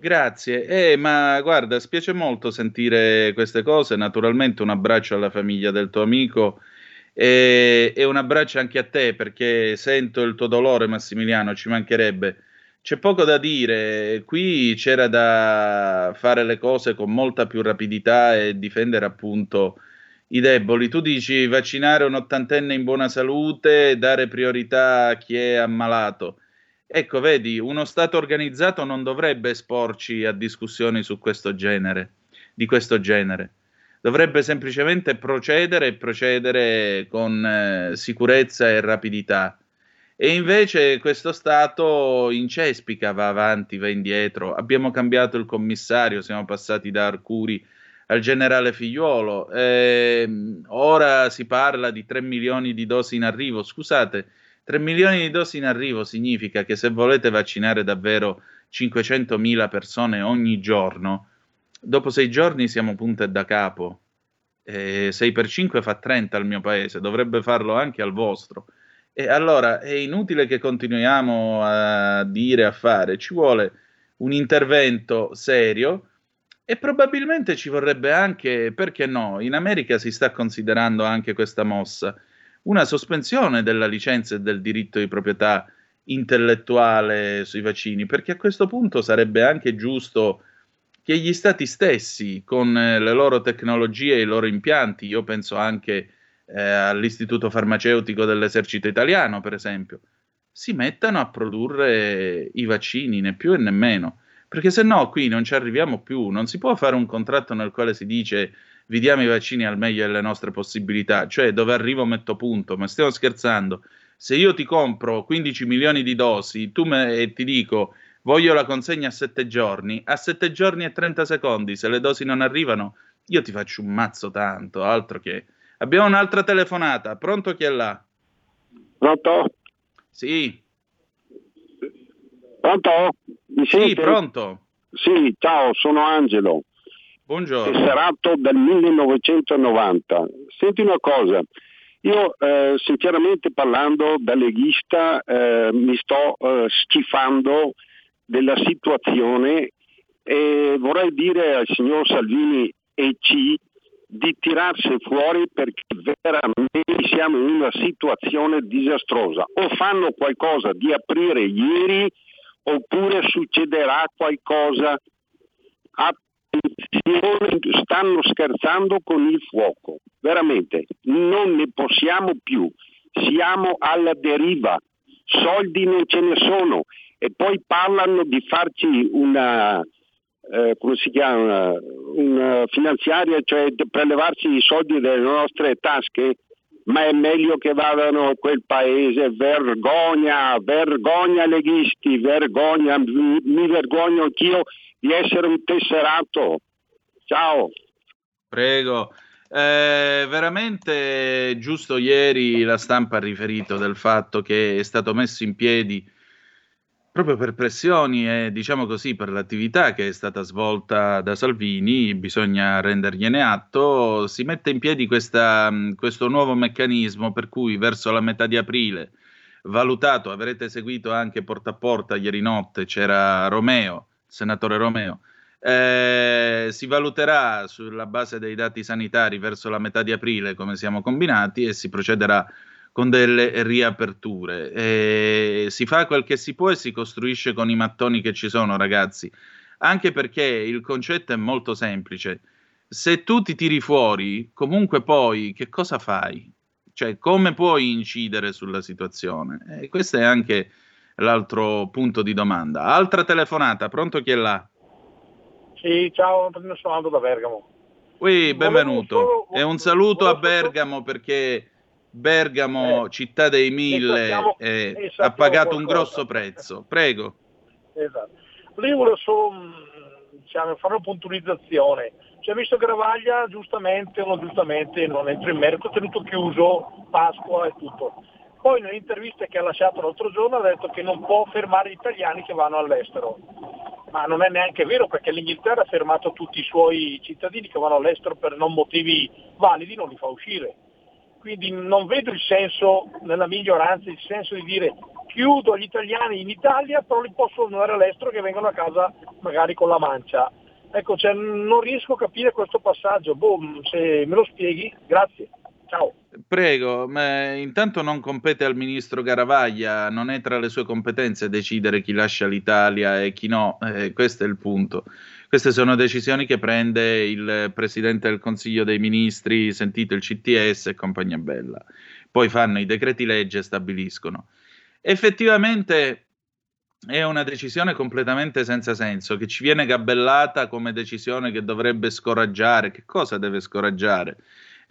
Grazie, eh, ma guarda, spiace molto sentire queste cose. Naturalmente un abbraccio alla famiglia del tuo amico e, e un abbraccio anche a te perché sento il tuo dolore, Massimiliano, ci mancherebbe. C'è poco da dire, qui c'era da fare le cose con molta più rapidità e difendere appunto i deboli. Tu dici vaccinare un ottantenne in buona salute, dare priorità a chi è ammalato. Ecco, vedi, uno Stato organizzato non dovrebbe esporci a discussioni su questo genere, di questo genere. Dovrebbe semplicemente procedere e procedere con eh, sicurezza e rapidità. E invece questo Stato incespica, va avanti, va indietro. Abbiamo cambiato il commissario, siamo passati da Arcuri al generale Figliuolo. Ehm, ora si parla di 3 milioni di dosi in arrivo. Scusate, 3 milioni di dosi in arrivo significa che se volete vaccinare davvero 500.000 persone ogni giorno, dopo sei giorni siamo punta e da capo. Eh, 6 per 5 fa 30 al mio paese, dovrebbe farlo anche al vostro. E allora è inutile che continuiamo a dire, a fare, ci vuole un intervento serio e probabilmente ci vorrebbe anche, perché no, in America si sta considerando anche questa mossa, una sospensione della licenza e del diritto di proprietà intellettuale sui vaccini, perché a questo punto sarebbe anche giusto che gli stati stessi, con eh, le loro tecnologie e i loro impianti, io penso anche eh, all'Istituto Farmaceutico dell'Esercito Italiano, per esempio, si mettano a produrre i vaccini, né più e né meno. Perché se no qui non ci arriviamo più, non si può fare un contratto nel quale si dice vi diamo i vaccini al meglio delle nostre possibilità, cioè dove arrivo metto punto, ma stiamo scherzando. Se io ti compro 15 milioni di dosi tu me, e ti dico voglio la consegna a 7 giorni, a 7 giorni e 30 secondi, se le dosi non arrivano, io ti faccio un mazzo tanto, altro che... Abbiamo un'altra telefonata, pronto chi è là? Pronto? Sì. Pronto? Mi Sì, sente? pronto. Sì, ciao, sono Angelo. Buongiorno. Tesserato del 1990. Senti una cosa, io eh, sinceramente parlando da leghista eh, mi sto eh, schifando della situazione e vorrei dire al signor Salvini e C di tirarsi fuori perché veramente siamo in una situazione disastrosa. O fanno qualcosa di aprire ieri oppure succederà qualcosa. Attenzione, stanno scherzando con il fuoco, veramente, non ne possiamo più, siamo alla deriva, soldi non ce ne sono. E poi parlano di farci una, eh, come si chiama, una finanziaria, cioè di prelevarci i soldi dalle nostre tasche, ma è meglio che vadano a quel paese, vergogna, vergogna leghisti, vergogna, mi vergogno anch'io di essere un tesserato. Ciao. Prego. Eh, veramente giusto ieri la stampa ha riferito del fatto che è stato messo in piedi proprio per pressioni e diciamo così per l'attività che è stata svolta da Salvini, bisogna rendergliene atto, si mette in piedi questa, questo nuovo meccanismo per cui verso la metà di aprile, valutato, avrete seguito anche porta a porta ieri notte, c'era Romeo, senatore Romeo, eh, si valuterà sulla base dei dati sanitari verso la metà di aprile come siamo combinati e si procederà con delle riaperture. E si fa quel che si può e si costruisce con i mattoni che ci sono, ragazzi. Anche perché il concetto è molto semplice. Se tu ti tiri fuori, comunque poi che cosa fai? Cioè, come puoi incidere sulla situazione? E questo è anche l'altro punto di domanda. Altra telefonata, pronto chi è là? Sì, ciao Antonino, sono Aldo da Bergamo. Ui, benvenuto. solo- E un saluto a Bergamo perché Bergamo, città dei mille, sappiamo- eh, e ha sappiamo pagato un qualcosa. grosso prezzo. Prego. Esatto. Lì volevo solo mh, diciamo, fare una puntualizzazione. Cioè, visto Gravaglia, giustamente o non giustamente, non entro in merito, tenuto chiuso Pasqua e tutto. Poi nelle interviste che ha lasciato l'altro giorno ha detto che non può fermare gli italiani che vanno all'estero. Ma non è neanche vero perché l'Inghilterra ha fermato tutti i suoi cittadini che vanno all'estero per non motivi validi, non li fa uscire. Quindi non vedo il senso, nella minoranza, il senso di dire chiudo gli italiani in Italia, però li posso andare all'estero che vengono a casa magari con la mancia. Ecco, cioè, non riesco a capire questo passaggio. Boh, se me lo spieghi, grazie. Ciao. Prego, ma intanto non compete al ministro Garavaglia, non è tra le sue competenze decidere chi lascia l'Italia e chi no, eh, questo è il punto. Queste sono decisioni che prende il Presidente del Consiglio dei Ministri, sentito il CTS e compagnia bella. Poi fanno i decreti legge e stabiliscono. Effettivamente è una decisione completamente senza senso, che ci viene gabellata come decisione che dovrebbe scoraggiare. Che cosa deve scoraggiare?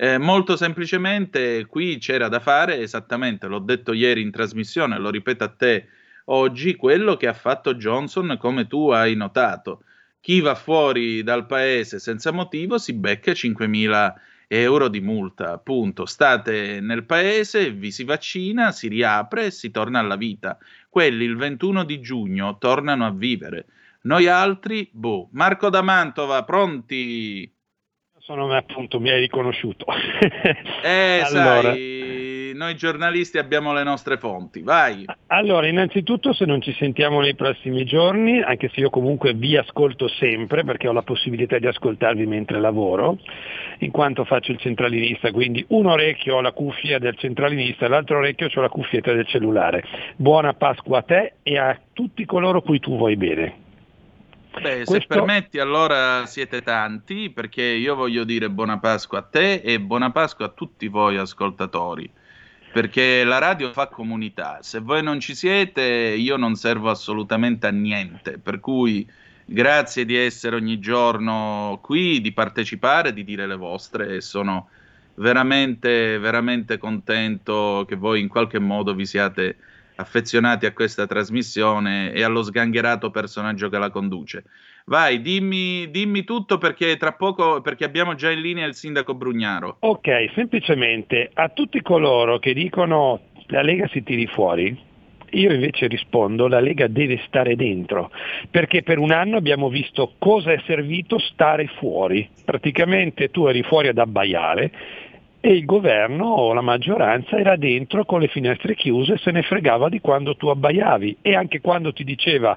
Eh, molto semplicemente qui c'era da fare esattamente, l'ho detto ieri in trasmissione, lo ripeto a te oggi, quello che ha fatto Johnson come tu hai notato. Chi va fuori dal paese senza motivo si becca 5.000 euro di multa, punto. State nel paese, vi si vaccina, si riapre e si torna alla vita. Quelli il 21 di giugno tornano a vivere. Noi altri, boh. Marco da Mantova, pronti? Sono appunto, mi hai riconosciuto. (laughs) Eh, Allora. sai, noi giornalisti abbiamo le nostre fonti, vai. Allora, innanzitutto se non ci sentiamo nei prossimi giorni, anche se io comunque vi ascolto sempre perché ho la possibilità di ascoltarvi mentre lavoro, in quanto faccio il centralinista, quindi un orecchio ho la cuffia del centralinista, l'altro orecchio ho la cuffietta del cellulare. Buona Pasqua a te e a tutti coloro cui tu vuoi bene. Beh, se Questo- permetti, allora siete tanti, perché io voglio dire buona Pasqua a te e buona Pasqua a tutti voi ascoltatori, perché la radio fa comunità. Se voi non ci siete, io non servo assolutamente a niente, per cui grazie di essere ogni giorno qui, di partecipare, di dire le vostre e sono veramente, veramente contento che voi in qualche modo vi siate affezionati a questa trasmissione e allo sgangherato personaggio che la conduce. Vai, dimmi, dimmi tutto perché tra poco, perché abbiamo già in linea il sindaco Brugnaro. Ok, semplicemente a tutti coloro che dicono la Lega si tiri fuori, io invece rispondo la Lega deve stare dentro, perché per un anno abbiamo visto cosa è servito stare fuori. Praticamente tu eri fuori ad abbaiare e il governo o la maggioranza era dentro con le finestre chiuse e se ne fregava di quando tu abbaiavi e anche quando ti diceva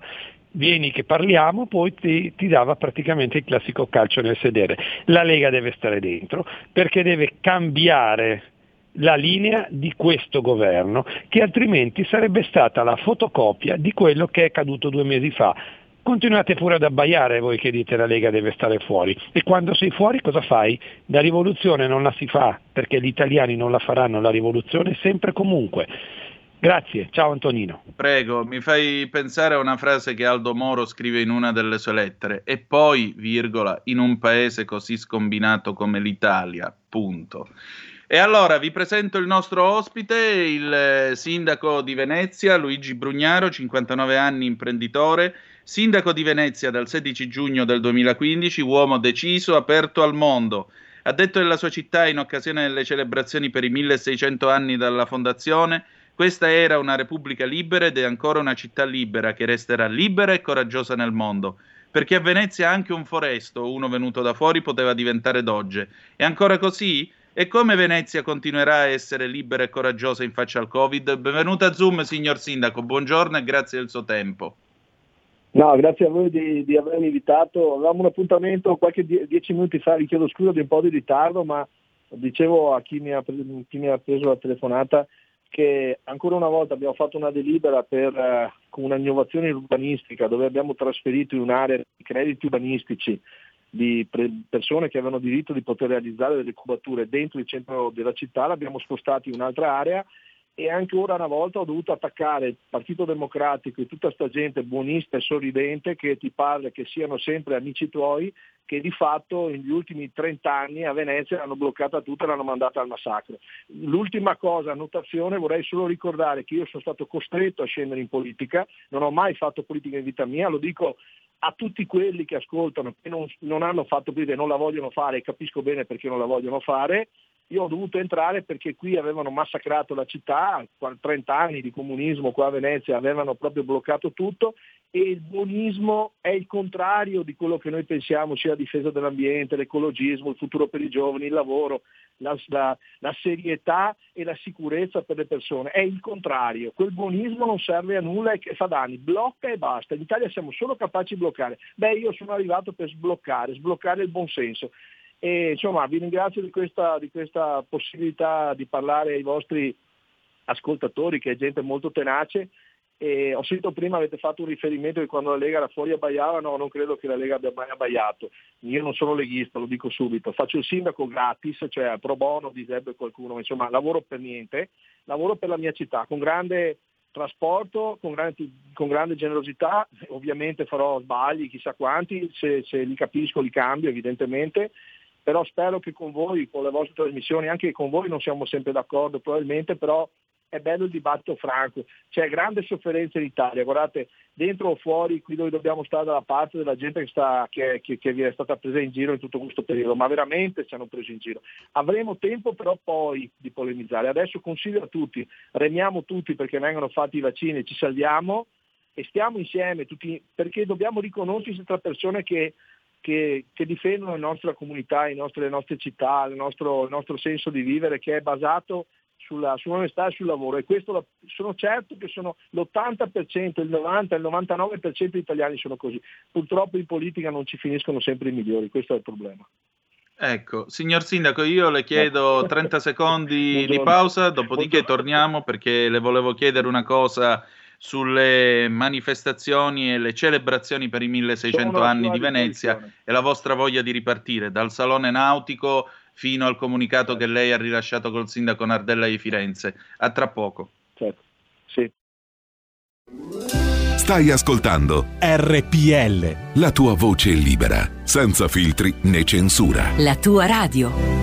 vieni che parliamo, poi ti, ti dava praticamente il classico calcio nel sedere. La Lega deve stare dentro perché deve cambiare la linea di questo governo, che altrimenti sarebbe stata la fotocopia di quello che è caduto due mesi fa. Continuate pure ad abbaiare voi che dite la Lega deve stare fuori. E quando sei fuori cosa fai? La rivoluzione non la si fa, perché gli italiani non la faranno la rivoluzione sempre e comunque. Grazie, ciao Antonino. Prego, mi fai pensare a una frase che Aldo Moro scrive in una delle sue lettere. E poi, virgola, in un paese così scombinato come l'Italia, punto. E allora vi presento il nostro ospite, il eh, sindaco di Venezia, Luigi Brugnaro, 59 anni, imprenditore, sindaco di Venezia dal 16 giugno del 2015, uomo deciso, aperto al mondo. Ha detto della sua città in occasione delle celebrazioni per i 1600 anni dalla fondazione, questa era una repubblica libera ed è ancora una città libera che resterà libera e coraggiosa nel mondo. Perché a Venezia anche un foresto, uno venuto da fuori, poteva diventare doge. È ancora così? E come Venezia continuerà a essere libera e coraggiosa in faccia al Covid? Benvenuto a Zoom, signor Sindaco. Buongiorno e grazie del suo tempo. No, grazie a voi di, di avermi invitato. Avevamo un appuntamento qualche die- dieci minuti fa, vi chiedo scusa di un po' di ritardo, ma dicevo a chi mi ha, chi mi ha preso la telefonata che ancora una volta abbiamo fatto una delibera per eh, con una innovazione urbanistica dove abbiamo trasferito in un'area di crediti urbanistici di pre- persone che avevano diritto di poter realizzare delle cubature dentro il centro della città, l'abbiamo spostati in un'altra area e anche ora una volta ho dovuto attaccare il Partito Democratico e tutta sta gente buonista e sorridente che ti parla che siano sempre amici tuoi, che di fatto negli ultimi 30 anni a Venezia l'hanno bloccata tutta e l'hanno mandata al massacro. L'ultima cosa, notazione, vorrei solo ricordare che io sono stato costretto a scendere in politica, non ho mai fatto politica in vita mia, lo dico a tutti quelli che ascoltano, che non, non hanno fatto politica e non la vogliono fare, capisco bene perché non la vogliono fare, io ho dovuto entrare perché qui avevano massacrato la città, 30 anni di comunismo qua a Venezia avevano proprio bloccato tutto e il buonismo è il contrario di quello che noi pensiamo sia la difesa dell'ambiente, l'ecologismo, il futuro per i giovani, il lavoro, la, la, la serietà e la sicurezza per le persone. È il contrario, quel buonismo non serve a nulla e fa danni, blocca e basta. In Italia siamo solo capaci di bloccare. Beh, io sono arrivato per sbloccare, sbloccare il buonsenso. E insomma vi ringrazio di questa, di questa possibilità di parlare ai vostri ascoltatori, che è gente molto tenace. E ho sentito prima avete fatto un riferimento che quando la Lega era fuori abbaiava, no, non credo che la Lega abbia mai abbaiato. Io non sono leghista, lo dico subito, faccio il sindaco gratis, cioè pro bono, direbbe qualcuno, insomma lavoro per niente, lavoro per la mia città, con grande trasporto, con grande, con grande generosità, ovviamente farò sbagli, chissà quanti, se, se li capisco li cambio evidentemente, però spero che con voi, con le vostre trasmissioni, anche con voi non siamo sempre d'accordo probabilmente, però è bello il dibattito franco, c'è grande sofferenza in Italia, guardate, dentro o fuori, qui noi dobbiamo stare dalla parte della gente che, sta, che, che, che vi è stata presa in giro in tutto questo periodo, ma veramente ci hanno preso in giro. Avremo tempo però poi di polemizzare, adesso consiglio a tutti, remiamo tutti perché vengono fatti i vaccini, ci salviamo e stiamo insieme tutti, perché dobbiamo riconoscerci tra persone che che, che, difendono la nostra comunità, le nostre, le nostre città, il nostro, il nostro, senso di vivere che è basato sulla, sull'onestà e sul lavoro e questo lo, sono certo che sono l'80%, il 90%, il 99% degli italiani sono così. Purtroppo in politica non ci finiscono sempre i migliori, questo è il problema. Ecco, signor Sindaco, io le chiedo 30 secondi (laughs) di pausa, dopodiché torniamo perché le volevo chiedere una cosa sulle manifestazioni e le celebrazioni per i 1600 Sono a anni di Venezia e la vostra voglia di ripartire dal salone nautico fino al comunicato che lei ha rilasciato col sindaco Nardella di Firenze. A tra poco. Certo. Sì. Stai ascoltando RPL. la tua voce libera, senza filtri né censura. La tua radio.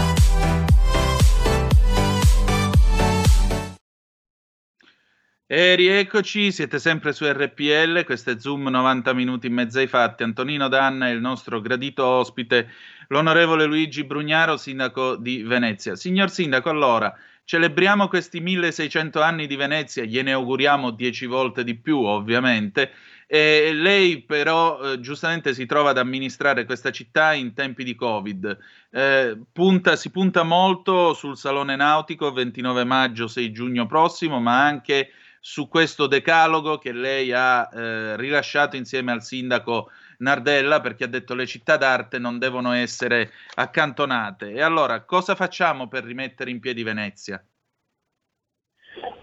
E rieccoci, siete sempre su RPL, questo è Zoom 90 minuti in mezzo ai fatti. Antonino Danna è il nostro gradito ospite, l'onorevole Luigi Brugnaro, sindaco di Venezia. Signor sindaco, allora, celebriamo questi 1600 anni di Venezia, gliene auguriamo 10 volte di più, ovviamente. E lei però eh, giustamente si trova ad amministrare questa città in tempi di Covid. Eh, punta, si punta molto sul Salone Nautico 29 maggio, 6 giugno prossimo, ma anche su questo decalogo che lei ha eh, rilasciato insieme al sindaco Nardella perché ha detto le città d'arte non devono essere accantonate. E allora cosa facciamo per rimettere in piedi Venezia?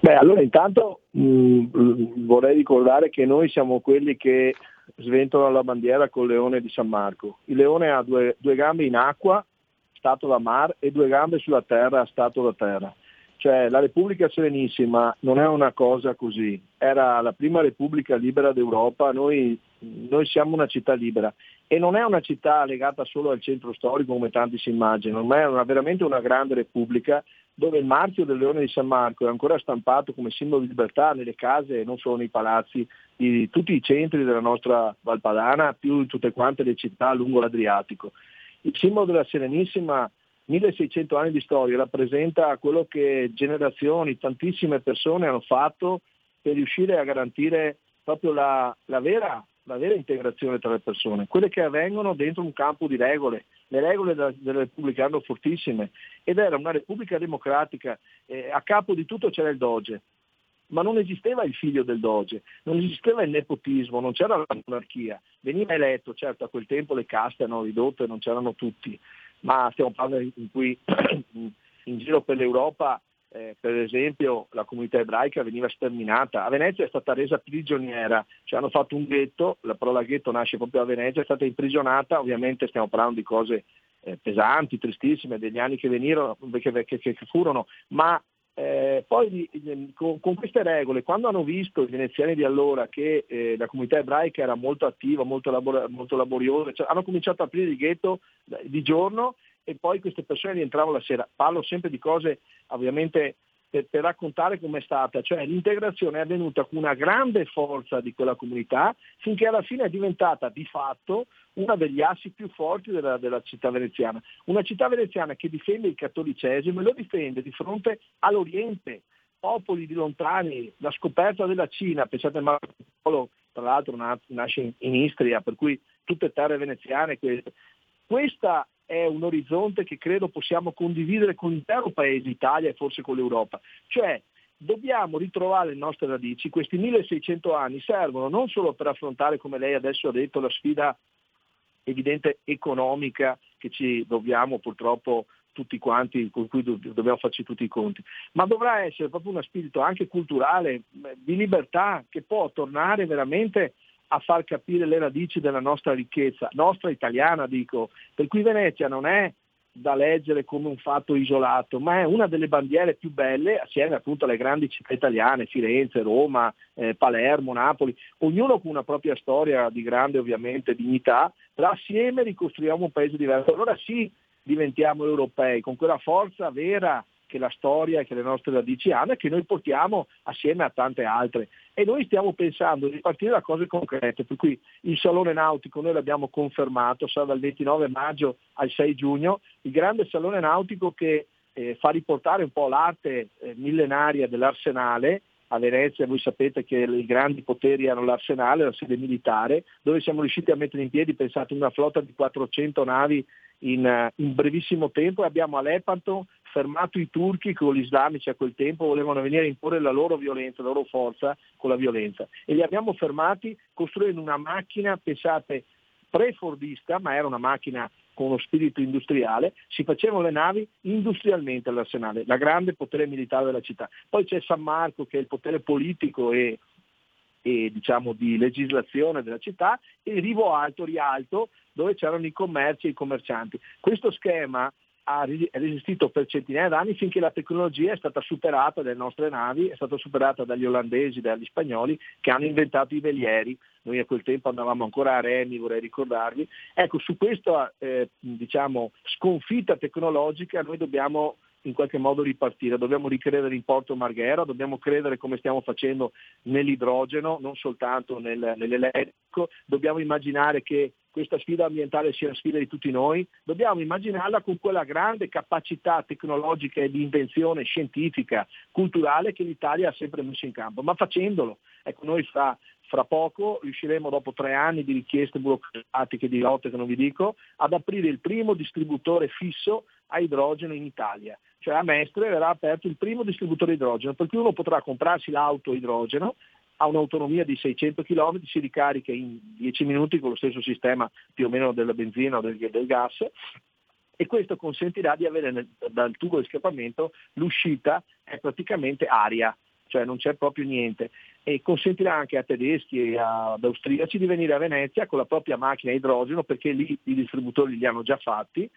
Beh, allora intanto mh, vorrei ricordare che noi siamo quelli che sventolano la bandiera col leone di San Marco. Il leone ha due, due gambe in acqua, stato da mar, e due gambe sulla terra, stato da terra. Cioè la Repubblica Serenissima non è una cosa così, era la prima Repubblica libera d'Europa, noi, noi siamo una città libera. E non è una città legata solo al centro storico come tanti si immaginano, ma è una, veramente una grande Repubblica dove il marchio del Leone di San Marco è ancora stampato come simbolo di libertà nelle case e non solo nei palazzi di tutti i centri della nostra Valpadana, più in tutte quante le città lungo l'Adriatico. Il simbolo della Serenissima 1600 anni di storia rappresenta quello che generazioni, tantissime persone hanno fatto per riuscire a garantire proprio la, la, vera, la, vera, integrazione tra le persone, quelle che avvengono dentro un campo di regole. Le regole della, della Repubblica erano fortissime ed era una Repubblica democratica, eh, a capo di tutto c'era il Doge, ma non esisteva il figlio del Doge, non esisteva il nepotismo, non c'era la monarchia. Veniva eletto, certo a quel tempo le caste erano ridotte, non c'erano tutti, ma stiamo parlando in cui in giro per l'Europa, eh, per esempio, la comunità ebraica veniva sterminata. A Venezia è stata resa prigioniera, cioè hanno fatto un ghetto, la parola ghetto nasce proprio a Venezia, è stata imprigionata, ovviamente stiamo parlando di cose eh, pesanti, tristissime, degli anni che venirono, che, che, che furono, ma eh, poi con, con, queste regole, quando hanno visto i veneziani di allora che eh, la comunità ebraica era molto attiva, molto, labor- molto laboriosa, cioè, hanno cominciato a aprire il ghetto di giorno e poi queste persone rientravano la sera. Parlo sempre di cose ovviamente per, per raccontare com'è stata, cioè l'integrazione è avvenuta con una grande forza di quella comunità finché alla fine è diventata di fatto uno degli assi più forti della, della, città veneziana. Una città veneziana che difende il cattolicesimo e lo difende di fronte all'Oriente, popoli di lontani, la scoperta della Cina, pensate a Marco Polo, tra l'altro nasce in Istria, per cui tutte terre veneziane. Questa è un orizzonte che credo possiamo condividere con l'intero paese, Italia e forse con l'Europa. Cioè dobbiamo ritrovare le nostre radici, questi 1600 anni servono non solo per affrontare, come lei adesso ha detto, la sfida evidente economica che ci dobbiamo purtroppo tutti quanti, con cui dobbiamo farci tutti i conti, ma dovrà essere proprio uno spirito anche culturale, di libertà, che può tornare veramente a far capire le radici della nostra ricchezza, nostra italiana dico, per cui Venezia non è da leggere come un fatto isolato, ma è una delle bandiere più belle assieme appunto alle grandi città italiane, Firenze, Roma, eh, Palermo, Napoli, ognuno con una propria storia di grande ovviamente dignità, però assieme ricostruiamo un paese diverso. Allora sì, diventiamo europei, con quella forza vera che la storia e che le nostre radici hanno e che noi portiamo assieme a tante altre. E noi stiamo pensando di partire da cose concrete, per cui il Salone Nautico noi l'abbiamo confermato, sarà dal 29 maggio al 6 giugno, il grande Salone Nautico che eh, fa riportare un po' l'arte eh, millenaria dell'arsenale a Venezia voi sapete che i grandi poteri hanno l'arsenale, la sede militare, dove siamo riusciti a mettere in piedi, pensate, una flotta di 400 navi in, eh, in brevissimo tempo e abbiamo a Lepanto fermato i turchi con gli islamici a quel tempo volevano venire a imporre la loro violenza, la loro forza con la violenza e li abbiamo fermati costruendo una macchina, pensate, pre-fordista, ma era una macchina con uno spirito industriale, si facevano le navi industrialmente all'arsenale, la grande potere militare della città. Poi c'è San Marco che è il potere politico e, e diciamo di legislazione della città e Rivo Alto, Rialto, dove c'erano i commerci e i commercianti. Questo schema ha resistito per centinaia d'anni finché la tecnologia è stata superata dalle nostre navi, è stata superata dagli olandesi, dagli spagnoli che hanno inventato i velieri. Noi a quel tempo andavamo ancora a remi, vorrei ricordarvi. Ecco, su questa eh, diciamo, sconfitta tecnologica noi dobbiamo in qualche modo ripartire, dobbiamo ricredere in Porto Marghera, dobbiamo credere come stiamo facendo nell'idrogeno, non soltanto nel, nell'elettrico, dobbiamo immaginare che questa sfida ambientale sia la sfida di tutti noi, dobbiamo immaginarla con quella grande capacità tecnologica e di invenzione scientifica, culturale che l'Italia ha sempre messo in campo, ma facendolo. Ecco, noi fra, fra poco riusciremo, dopo tre anni di richieste burocratiche, di lotte che non vi dico, ad aprire il primo distributore fisso a idrogeno in Italia. Cioè a Mestre verrà aperto il primo distributore idrogeno, per cui uno potrà comprarsi l'auto idrogeno, ha un'autonomia di 600 km, si ricarica in 10 minuti con lo stesso sistema più o meno della benzina o del, del gas e questo consentirà di avere nel, dal tubo di scappamento l'uscita è praticamente aria, cioè non c'è proprio niente. E consentirà anche a tedeschi e ad austriaci di venire a Venezia con la propria macchina a idrogeno perché lì i distributori li hanno già fatti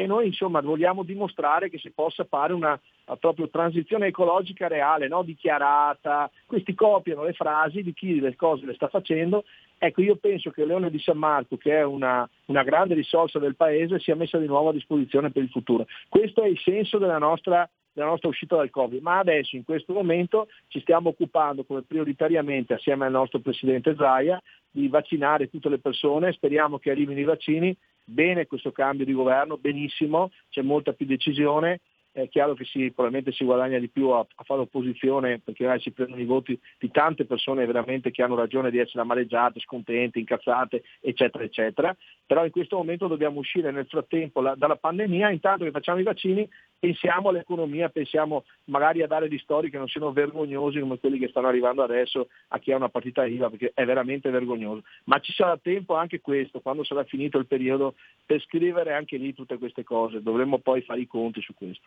e noi insomma vogliamo dimostrare che si possa fare una, una proprio transizione ecologica reale, no? dichiarata, questi copiano le frasi di chi le cose le sta facendo. Ecco, io penso che Leone di San Marco, che è una, una grande risorsa del Paese, sia messa di nuovo a disposizione per il futuro. Questo è il senso della nostra della nostra uscita dal Covid, ma adesso in questo momento ci stiamo occupando come prioritariamente assieme al nostro Presidente Zaia di vaccinare tutte le persone, speriamo che arrivino i vaccini bene questo cambio di governo, benissimo, c'è molta più decisione, è chiaro che si, probabilmente si guadagna di più a, a fare opposizione perché magari si prendono i voti di tante persone veramente che hanno ragione di essere amareggiate, scontente, incazzate, eccetera, eccetera. Però in questo momento dobbiamo uscire nel frattempo la, dalla pandemia, intanto che facciamo i vaccini pensiamo all'economia, pensiamo magari a dare ristori che non siano vergognosi come quelli che stanno arrivando adesso a chi ha una partita IVA, perché è veramente vergognoso. Ma ci sarà tempo anche questo, quando sarà finito il periodo, per scrivere anche lì tutte queste cose. Dovremmo poi fare i conti su questo.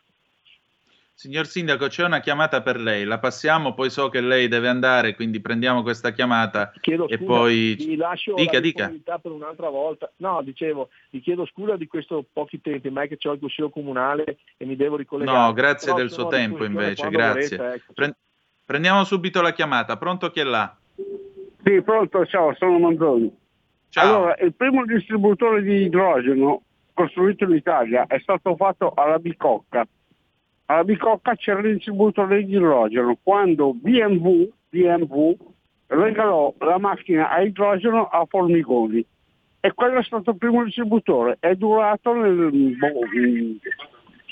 Signor Sindaco, c'è una chiamata per lei, la passiamo, poi so che lei deve andare, quindi prendiamo questa chiamata chiedo e scusa, poi... Vi lascio dica, la dica. per un'altra volta. No, dicevo, vi chiedo scusa di questo pochi tempi, ma è che c'ho il consiglio comunale e mi devo ricollegare. No, grazie Però del suo tempo invece, grazie. vorrete, ecco. Pre- prendiamo subito la chiamata, pronto chi è là? Sì, pronto, ciao, sono Manzoni. Ciao. Allora, il primo distributore di idrogeno costruito in Italia è stato fatto alla Bicocca. Alla Bicocca c'era il distributore di idrogeno quando BMW, BMW regalò la macchina a idrogeno a Formigoni e quello è stato il primo distributore. È durato nel, boh, mm,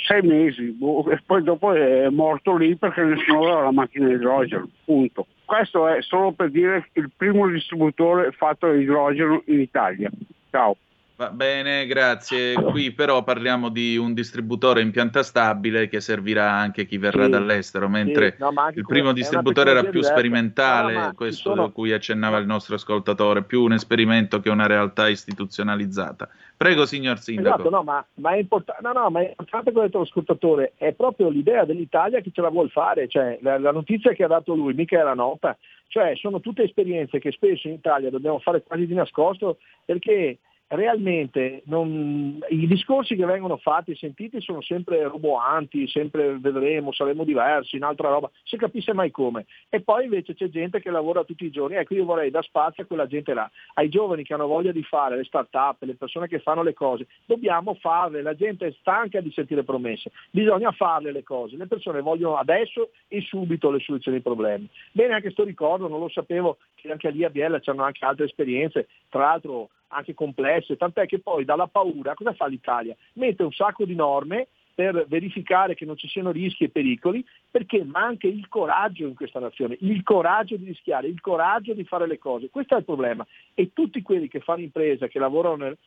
sei mesi boh, e poi dopo è morto lì perché nessuno aveva la macchina a idrogeno. Punto. Questo è solo per dire il primo distributore fatto di idrogeno in Italia. Ciao. Va bene, grazie. Qui però parliamo di un distributore in pianta stabile che servirà anche a chi verrà Sì, dall'estero, mentre sì, no, il primo distributore era più diversa. sperimentale, No, questo sono- a cui accennava il nostro ascoltatore, più un esperimento che una realtà istituzionalizzata. Prego, signor Sindaco. Esatto, no, ma, ma è import- no, no, ma è importante quello che ha detto lo ascoltatore, è proprio l'idea dell'Italia che ce la vuol fare, cioè la, la notizia che ha dato lui mica era nota, cioè sono tutte esperienze che spesso in Italia dobbiamo fare quasi di nascosto perché realmente non, i discorsi che vengono fatti e sentiti sono sempre roboanti, sempre vedremo, saremo diversi, un'altra roba, si capisce mai come. E poi invece c'è gente che lavora tutti i giorni, ecco io vorrei dar spazio a quella gente là, ai giovani che hanno voglia di fare, le start-up, le persone che fanno le cose, dobbiamo farle, la gente è stanca di sentire promesse, bisogna farle le cose, le persone vogliono adesso e subito le soluzioni ai problemi. Bene, anche sto ricordo, non lo sapevo, che anche lì a Biella c'hanno anche altre esperienze, tra l'altro anche complesse, tant'è che poi dalla paura cosa fa l'Italia? Mette un sacco di norme per verificare che non ci siano rischi e pericoli, perché manca il coraggio in questa nazione, il coraggio di rischiare, il coraggio di fare le cose. Questo è il problema. E tutti quelli che fanno impresa, che lavorano nel,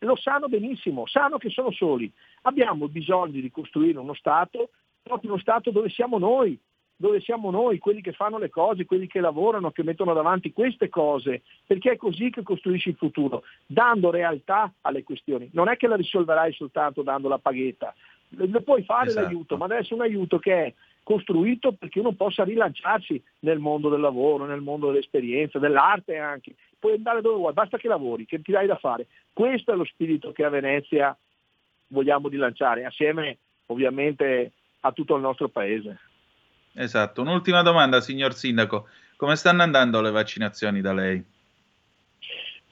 lo sanno benissimo, sanno che sono soli. Abbiamo bisogno di costruire uno Stato, proprio uno Stato dove siamo noi, dove siamo noi, quelli che fanno le cose, quelli che lavorano, che mettono davanti queste cose, perché è così che costruisci il futuro, dando realtà alle questioni. Non è che la risolverai soltanto dando la paghetta, lo puoi fare esatto. l'aiuto, ma deve essere un aiuto che è costruito perché uno possa rilanciarsi nel mondo del lavoro, nel mondo dell'esperienza, dell'arte anche. Puoi andare dove vuoi, basta che lavori, che ti dai da fare. Questo è lo spirito che a Venezia vogliamo rilanciare, assieme ovviamente a tutto il nostro paese. Esatto. Un'ultima domanda, signor Sindaco. Come stanno andando le vaccinazioni da lei?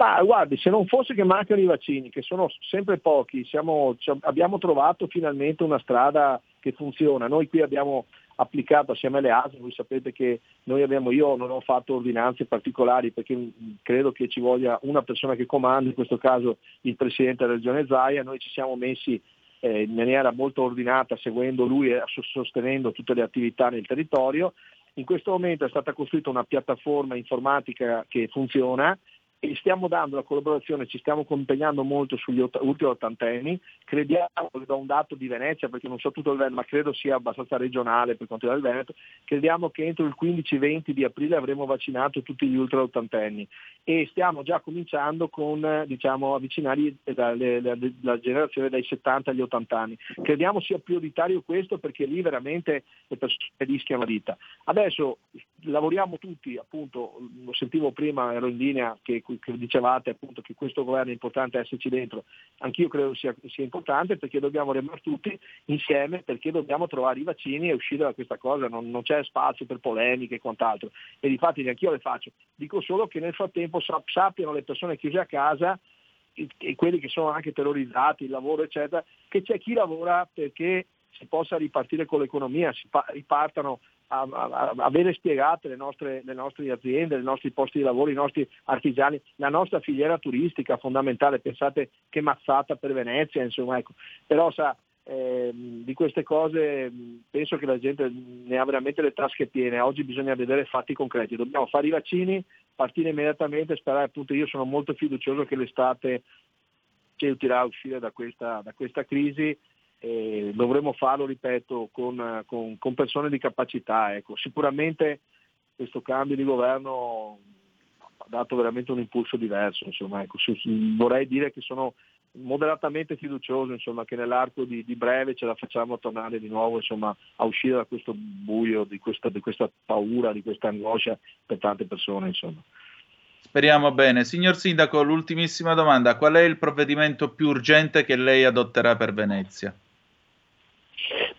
Ah, guardi, se non fosse che mancano i vaccini, che sono sempre pochi, siamo, abbiamo trovato finalmente una strada che funziona. Noi qui abbiamo applicato assieme alle ASL, voi sapete che noi abbiamo, io non ho fatto ordinanze particolari perché credo che ci voglia una persona che comanda, in questo caso il Presidente della Regione Zaia, noi ci siamo messi eh, in maniera molto ordinata, seguendo lui e sostenendo tutte le attività nel territorio. In questo momento è stata costruita una piattaforma informatica che funziona e stiamo dando la collaborazione, ci stiamo impegnando molto sugli ot- ultimi ottantenni, crediamo, do un dato di Venezia perché non so tutto il Veneto, ma credo sia abbastanza regionale per quanto riguarda il Veneto, crediamo che entro il 15-20 di aprile avremo vaccinato tutti gli ultra ottantenni e stiamo già cominciando con diciamo, avvicinare la, la, la, generazione dai 70 agli 80 anni. Crediamo sia prioritario questo perché lì veramente le persone rischiano la vita. Adesso lavoriamo tutti, appunto, lo sentivo prima, ero in linea che che dicevate appunto che questo governo è importante esserci dentro, anch'io credo sia, sia importante perché dobbiamo remare tutti insieme, perché dobbiamo trovare i vaccini e uscire da questa cosa, non, non c'è spazio per polemiche e quant'altro. E difatti neanch'io le faccio, dico solo che nel frattempo sappiano le persone chiuse a casa e quelli che sono anche terrorizzati, il lavoro eccetera, che c'è chi lavora perché si possa ripartire con l'economia, si ripartano a, a, avere spiegate le nostre, le nostre aziende, i nostri posti di lavoro, i nostri artigiani, la nostra filiera turistica fondamentale, pensate che mazzata per Venezia, insomma, ecco. però sa, eh, di queste cose penso che la gente ne ha veramente le tasche piene, oggi bisogna vedere fatti concreti, dobbiamo fare i vaccini, partire immediatamente, sperare appunto, io sono molto fiducioso che l'estate ci aiuterà a uscire da questa, da questa crisi e dovremo farlo, ripeto, con, con, con persone di capacità. Ecco. Sicuramente questo cambio di governo ha dato veramente un impulso diverso. Insomma, ecco. Vorrei dire che sono moderatamente fiducioso insomma, che nell'arco di, di, breve ce la facciamo tornare di nuovo insomma, a uscire da questo buio, di questa, di questa, paura, di questa angoscia per tante persone. Insomma. Speriamo bene. Signor Sindaco, l'ultimissima domanda. Qual è il provvedimento più urgente che lei adotterà per Venezia?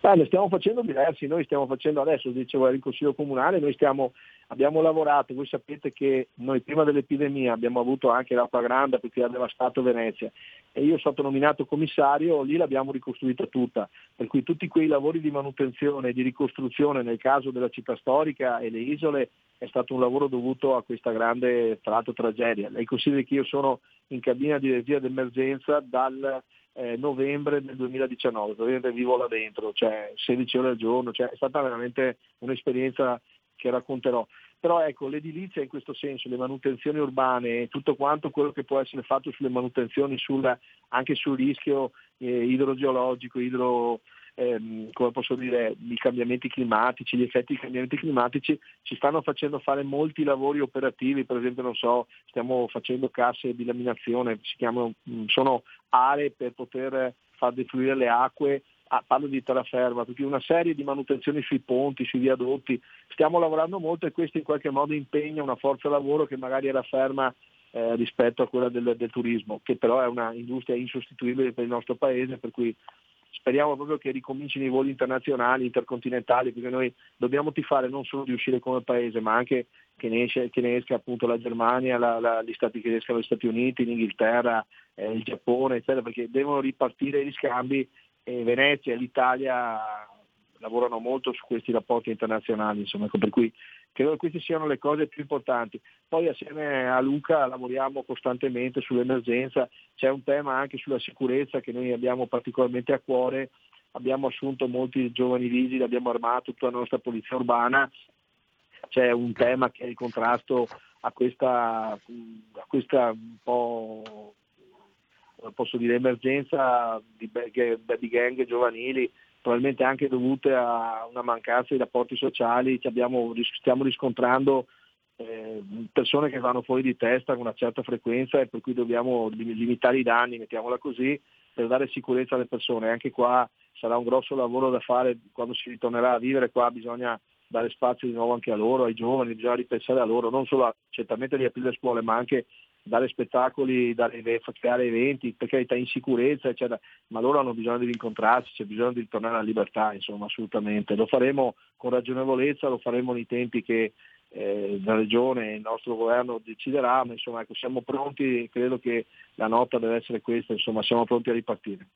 Ah, ne stiamo facendo diversi, noi stiamo facendo adesso, dicevo il Consiglio Comunale, noi stiamo, abbiamo lavorato, voi sapete che noi prima dell'epidemia abbiamo avuto anche l'acqua grande perché ha devastato Venezia e io sono stato nominato commissario, lì l'abbiamo ricostruita tutta, per cui tutti quei lavori di manutenzione e di ricostruzione nel caso della città storica e le isole è stato un lavoro dovuto a questa grande tra l'altro, tragedia. Lei consideri che io sono in cabina di regia d'emergenza dal eh, novembre del 2019, praticamente vivo là dentro, cioè 16 ore al giorno, cioè è stata veramente un'esperienza che racconterò. Però ecco, l'edilizia in questo senso, le manutenzioni urbane, tutto quanto quello che può essere fatto sulle manutenzioni, sul, anche sul rischio eh, idrogeologico, idro, ehm, come posso dire, i cambiamenti climatici, gli effetti dei cambiamenti climatici, ci stanno facendo fare molti lavori operativi, per esempio non so, stiamo facendo casse di laminazione, chiamano, mm, sono aree per poter far defluire le acque Ah, parlo di terraferma, perché una serie di manutenzioni sui ponti, sui viadotti, stiamo lavorando molto e questo in qualche modo impegna una forza lavoro che magari era ferma eh, rispetto a quella del, del, turismo, che però è una industria insostituibile per il nostro paese, per cui speriamo proprio che ricomincino i voli internazionali, intercontinentali, perché noi dobbiamo tifare non solo di uscire come paese, ma anche che ne, esce, che ne esca appunto la Germania, la, la, gli Stati, che escano gli Stati Uniti, l'Inghilterra, eh, il Giappone, eccetera, perché devono ripartire gli scambi e Venezia e l'Italia lavorano molto su questi rapporti internazionali, insomma, ecco, per cui credo che queste siano le cose più importanti. Poi assieme a Luca lavoriamo costantemente sull'emergenza, c'è un tema anche sulla sicurezza che noi abbiamo particolarmente a cuore, abbiamo assunto molti giovani vigili, abbiamo armato tutta la nostra polizia urbana, c'è un tema che è il contrasto a questa, a questa un po' posso dire emergenza di baby gang giovanili probabilmente anche dovute a una mancanza di rapporti sociali, abbiamo, stiamo riscontrando eh, persone che vanno fuori di testa con una certa frequenza e per cui dobbiamo limitare i danni, mettiamola così, per dare sicurezza alle persone. Anche qua sarà un grosso lavoro da fare quando si ritornerà a vivere, qua bisogna dare spazio di nuovo anche a loro, ai giovani, bisogna ripensare a loro, non solo a, certamente riaprire le scuole, ma anche dare spettacoli, dare, creare eventi, per carità in sicurezza, eccetera, ma loro hanno bisogno di rincontrarsi, c'è bisogno di ritornare alla libertà, insomma, assolutamente. Lo faremo con ragionevolezza, lo faremo nei tempi che eh, la regione e il nostro governo deciderà, ma insomma ecco, siamo pronti, credo che la nota deve essere questa, insomma, siamo pronti a ripartire.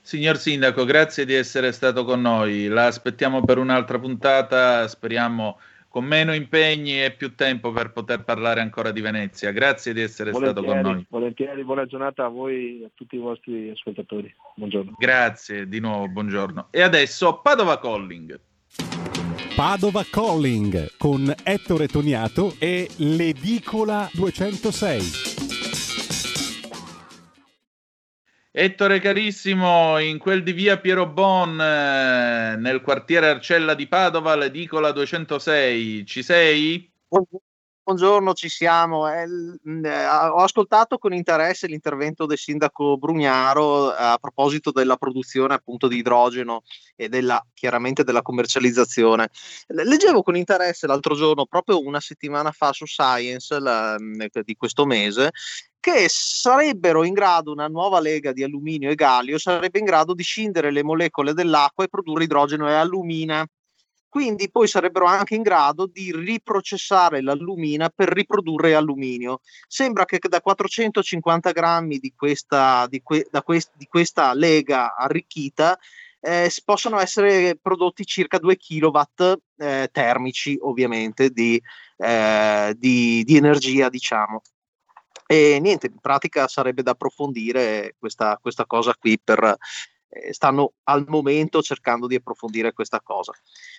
Signor Sindaco, grazie di essere stato con noi. La aspettiamo per un'altra puntata, speriamo con meno impegni e più tempo per poter parlare ancora di Venezia. Grazie di essere volentieri, stato con noi. Volentieri, buona giornata a voi e a tutti i vostri ascoltatori. Buongiorno. Grazie di nuovo, buongiorno. E adesso Padova Calling. Padova Calling con Ettore Toniato e l'Edicola 206. Ettore carissimo, in quel di via Piero Bon, eh, nel quartiere Arcella di Padova, l'edicola 206, ci sei? Buongiorno, ci siamo. Eh, eh, ho ascoltato con interesse l'intervento del sindaco Brugnaro a proposito della produzione appunto di idrogeno e della, chiaramente della commercializzazione. Leggevo con interesse l'altro giorno, proprio una settimana fa su Science la, di questo mese, che sarebbero in grado, una nuova lega di alluminio e gallio sarebbe in grado di scindere le molecole dell'acqua e produrre idrogeno e allumina. Quindi poi sarebbero anche in grado di riprocessare l'allumina per riprodurre alluminio. Sembra che da 450 grammi di questa, di que, quest, di questa lega arricchita eh, possono essere prodotti circa 2 kW eh, termici, ovviamente, di, eh, di, di energia, diciamo. E niente, in pratica sarebbe da approfondire questa, questa cosa qui per, eh, stanno al momento cercando di approfondire questa cosa.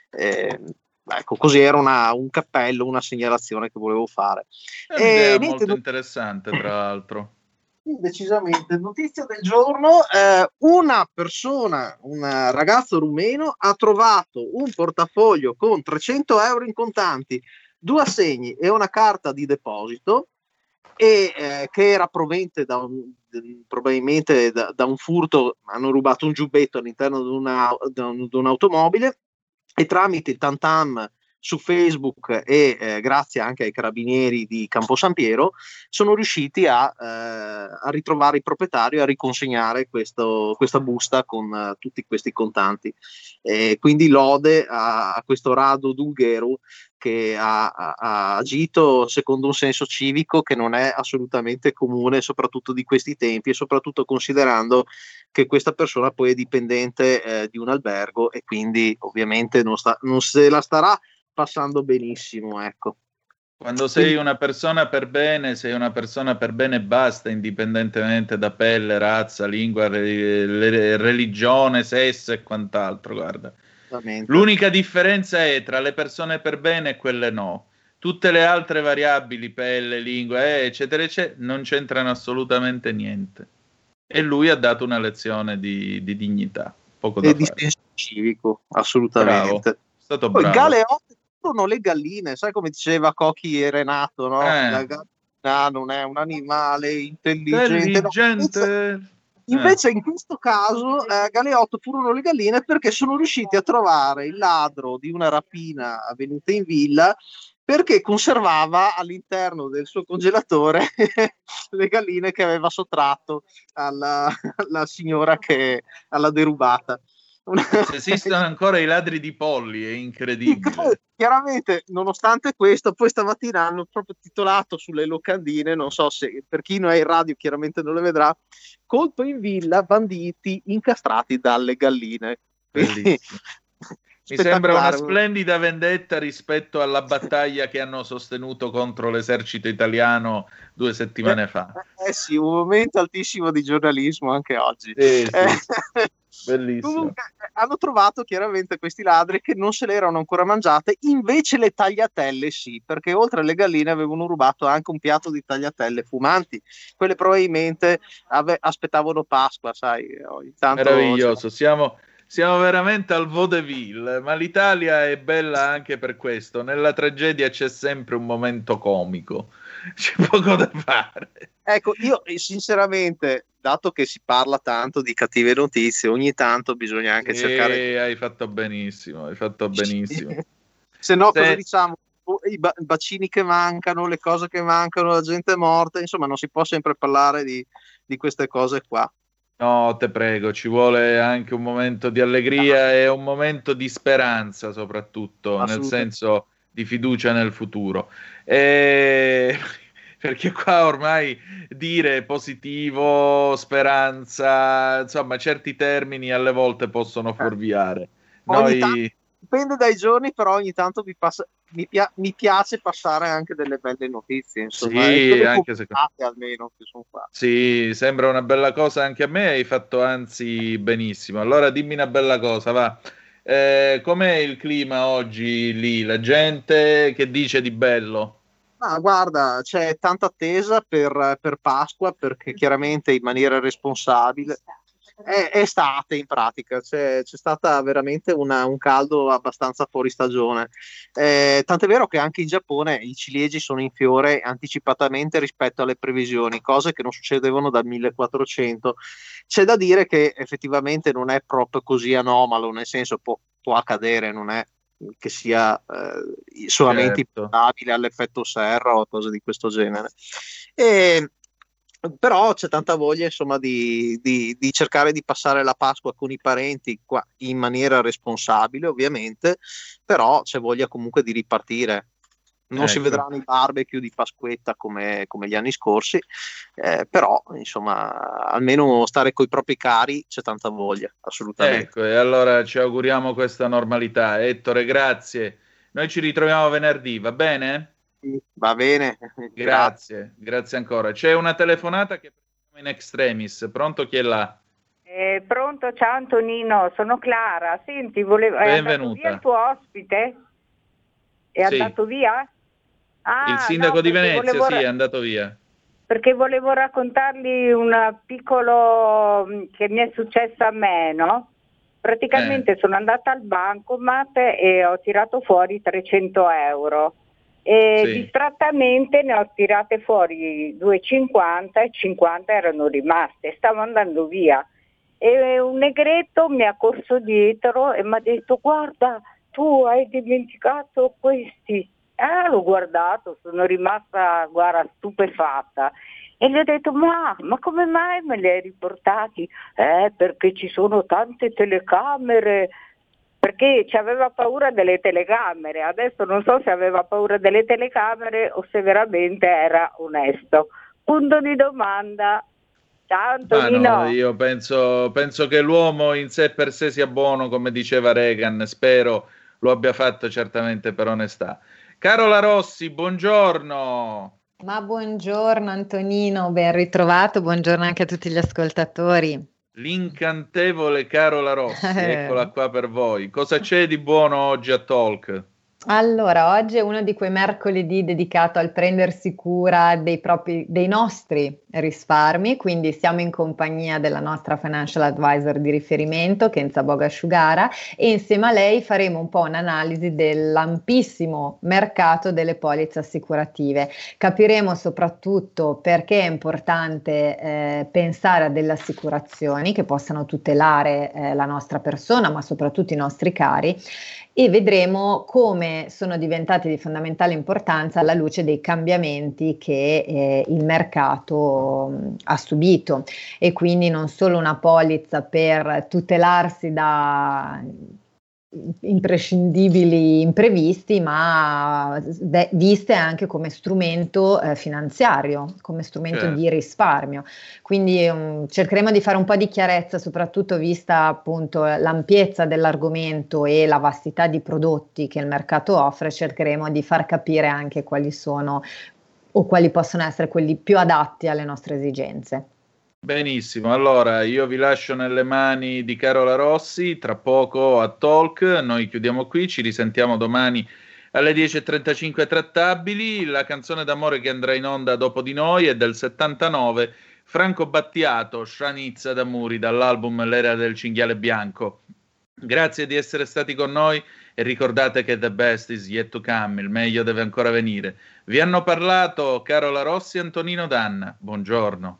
Eh, ecco, così era una, un cappello, una segnalazione che volevo fare. È e, molto niente, interessante, (coughs) tra l'altro. Decisamente, notizia del giorno, eh, una persona, un ragazzo rumeno ha trovato un portafoglio con 300 euro in contanti, due assegni e una carta di deposito e eh, che era proveniente da un, probabilmente da, da, un furto, hanno rubato un giubbetto all'interno di, una, di un'automobile e tramite il Tantam su Facebook e eh, grazie anche ai carabinieri di Campo San Piero sono riusciti a, eh, a ritrovare il proprietario e a riconsegnare questo, questa busta con uh, tutti questi contanti. E quindi lode a, a questo Rado Dulgheru che ha, ha, ha, agito secondo un senso civico che non è assolutamente comune, soprattutto di questi tempi e soprattutto considerando che questa persona poi è dipendente eh, di un albergo e quindi ovviamente non, sta, non se la starà passando benissimo, ecco. Quando sei una persona per bene, sei una persona per bene e basta, indipendentemente da pelle, razza, lingua, re, religione, sesso e quant'altro, guarda. L'unica differenza è tra le persone per bene e quelle no. Tutte le altre variabili, pelle, lingua, eh, eccetera, eccetera, non c'entrano assolutamente niente. E lui ha dato una lezione di, di dignità. Poco da e fare. di civico, assolutamente. Bravo. È stato bravo. Galeotti sono le galline, sai come diceva Cocchi e Renato, no? Eh. La gallina non è un animale intelligente. intelligente. No? Invece, in questo caso eh, Galeotto furono le galline perché sono riusciti a trovare il ladro di una rapina avvenuta in villa perché conservava all'interno del suo congelatore (laughs) le galline che aveva sottratto alla, alla signora che alla derubata. Se esistono (laughs) ancora i ladri di polli, è incredibile. Chiaramente, nonostante questo, poi stamattina hanno proprio titolato sulle locandine, non so se per chi non è in radio chiaramente non le vedrà, colpo in villa, banditi incastrati dalle galline. Bellissimo. (laughs) Mi sembra una splendida vendetta rispetto alla battaglia che hanno sostenuto contro l'esercito italiano due settimane eh, fa. Eh sì, un momento altissimo di giornalismo anche oggi. Eh, sì. Eh, Bellissimo. Comunque, hanno trovato chiaramente questi ladri che non se le erano ancora mangiate, invece le tagliatelle sì, perché oltre alle galline avevano rubato anche un piatto di tagliatelle fumanti. Quelle probabilmente ave- aspettavano Pasqua, sai. Tanto Meraviglioso, siamo, siamo veramente al vaudeville, ma l'Italia è bella anche per questo. Nella tragedia c'è sempre un momento comico, (laughs) c'è poco da fare. Ecco, io sinceramente, dato che si parla tanto di cattive notizie, ogni tanto bisogna anche Eh, cercare... Hai fatto benissimo, hai fatto benissimo. (laughs) Se no, Se- cosa diciamo? I ba- bacini che mancano, le cose che mancano, la gente morta, insomma, non si può sempre parlare di, di queste cose qua. No, te prego, ci vuole anche un momento di allegria e un momento di speranza, soprattutto, nel senso di fiducia nel futuro. E... Perché qua ormai dire positivo, speranza, insomma, certi termini alle volte possono fuorviare. Ogni Noi... tanto- dipende dai giorni, però ogni tanto mi, passa- mi pia- mi piace passare anche delle belle notizie, insomma, Sì, anche se- almeno che sono qua. Sì, sembra una bella cosa anche a me, hai fatto anzi benissimo. Allora dimmi una bella cosa, va. Eh, com'è il clima oggi lì? La gente che dice di bello? Ma guarda, c'è tanta attesa per, per Pasqua perché chiaramente in maniera responsabile è estate in pratica, c'è, c'è stata veramente una- un caldo abbastanza fuori stagione. Eh, tant'è vero che anche in Giappone i ciliegi sono in fiore anticipatamente rispetto alle previsioni, cose che non succedevano dal 1400. C'è da dire che effettivamente non è proprio così anomalo, nel senso può, può accadere, non è che sia eh, solamente Certo. imputabile all'effetto serra o cose di questo genere. E, però c'è tanta voglia insomma di, di- di cercare di passare la Pasqua con i parenti qua in maniera responsabile ovviamente, però c'è voglia comunque di ripartire. Non si Ecco. vedranno i barbecue di Pasquetta come, come gli anni scorsi, eh, però insomma almeno stare con i propri cari c'è tanta voglia, assolutamente. Ecco, e allora ci auguriamo questa normalità. Ettore, grazie. Noi ci ritroviamo venerdì, va bene? Va bene. Grazie, grazie ancora. C'è una telefonata che prendiamo in extremis. Pronto chi è là? Eh, pronto, ciao Antonino, sono Clara. Senti, volevo... è Benvenuta. via il tuo ospite? È Sì. andato via? Ah, Il sindaco no, di Venezia, volevo sì, è andato via. Perché volevo raccontargli un piccolo mh, che mi è successo a me, no? Praticamente Eh. sono andata al bancomat e ho tirato fuori 300 euro e Sì. distrattamente ne ho tirate fuori 2,50 e 50 erano rimaste, stavo andando via e un negretto mi ha corso dietro e mi ha detto guarda tu hai dimenticato questi. Eh, l'ho guardato, sono rimasta guarda, stupefatta e gli ho detto ma, ma come mai me li hai riportati? Eh, perché ci sono tante telecamere, perché ci aveva paura delle telecamere, adesso non so se aveva paura delle telecamere o se veramente era onesto. Punto di domanda. Ma Antonino. no, io penso, penso che l'uomo in sé per sé sia buono, come diceva Reagan. Spero lo abbia fatto certamente per onestà. Carola Rossi, buongiorno. Ma buongiorno Antonino, ben ritrovato, buongiorno anche a tutti gli ascoltatori. L'incantevole Carola Rossi, (laughs) Eh. eccola qua per voi. Cosa c'è di buono oggi a Talk? Allora, oggi è uno di quei mercoledì dedicato al prendersi cura dei propri, dei nostri risparmi, quindi siamo in compagnia della nostra financial advisor di riferimento, Kenza Bogasciugara, e insieme a lei faremo un po' un'analisi dell'ampissimo mercato delle polizze assicurative. Capiremo soprattutto perché è importante eh, pensare a delle assicurazioni che possano tutelare eh, la nostra persona, ma soprattutto i nostri cari e vedremo come sono diventati di fondamentale importanza alla luce dei cambiamenti che eh, il mercato mh, ha subito. E quindi non solo una polizza per tutelarsi da imprescindibili imprevisti, ma beh, viste anche come strumento eh, finanziario, come strumento Certo. di risparmio. Quindi um, cercheremo di fare un po' di chiarezza, soprattutto vista appunto l'ampiezza dell'argomento e la vastità di prodotti che il mercato offre, cercheremo di far capire anche quali sono o quali possono essere quelli più adatti alle nostre esigenze. Benissimo, allora io vi lascio nelle mani di Carola Rossi, tra poco a Talk, noi chiudiamo qui, ci risentiamo domani alle 10.35 trattabili, la canzone d'amore che andrà in onda dopo di noi è del 79, Franco Battiato, Scianizza d'Amuri, dall'album L'era del cinghiale bianco. Grazie di essere stati con noi e ricordate che the best is yet to come, il meglio deve ancora venire. Vi hanno parlato Carola Rossi e Antonino Danna, buongiorno.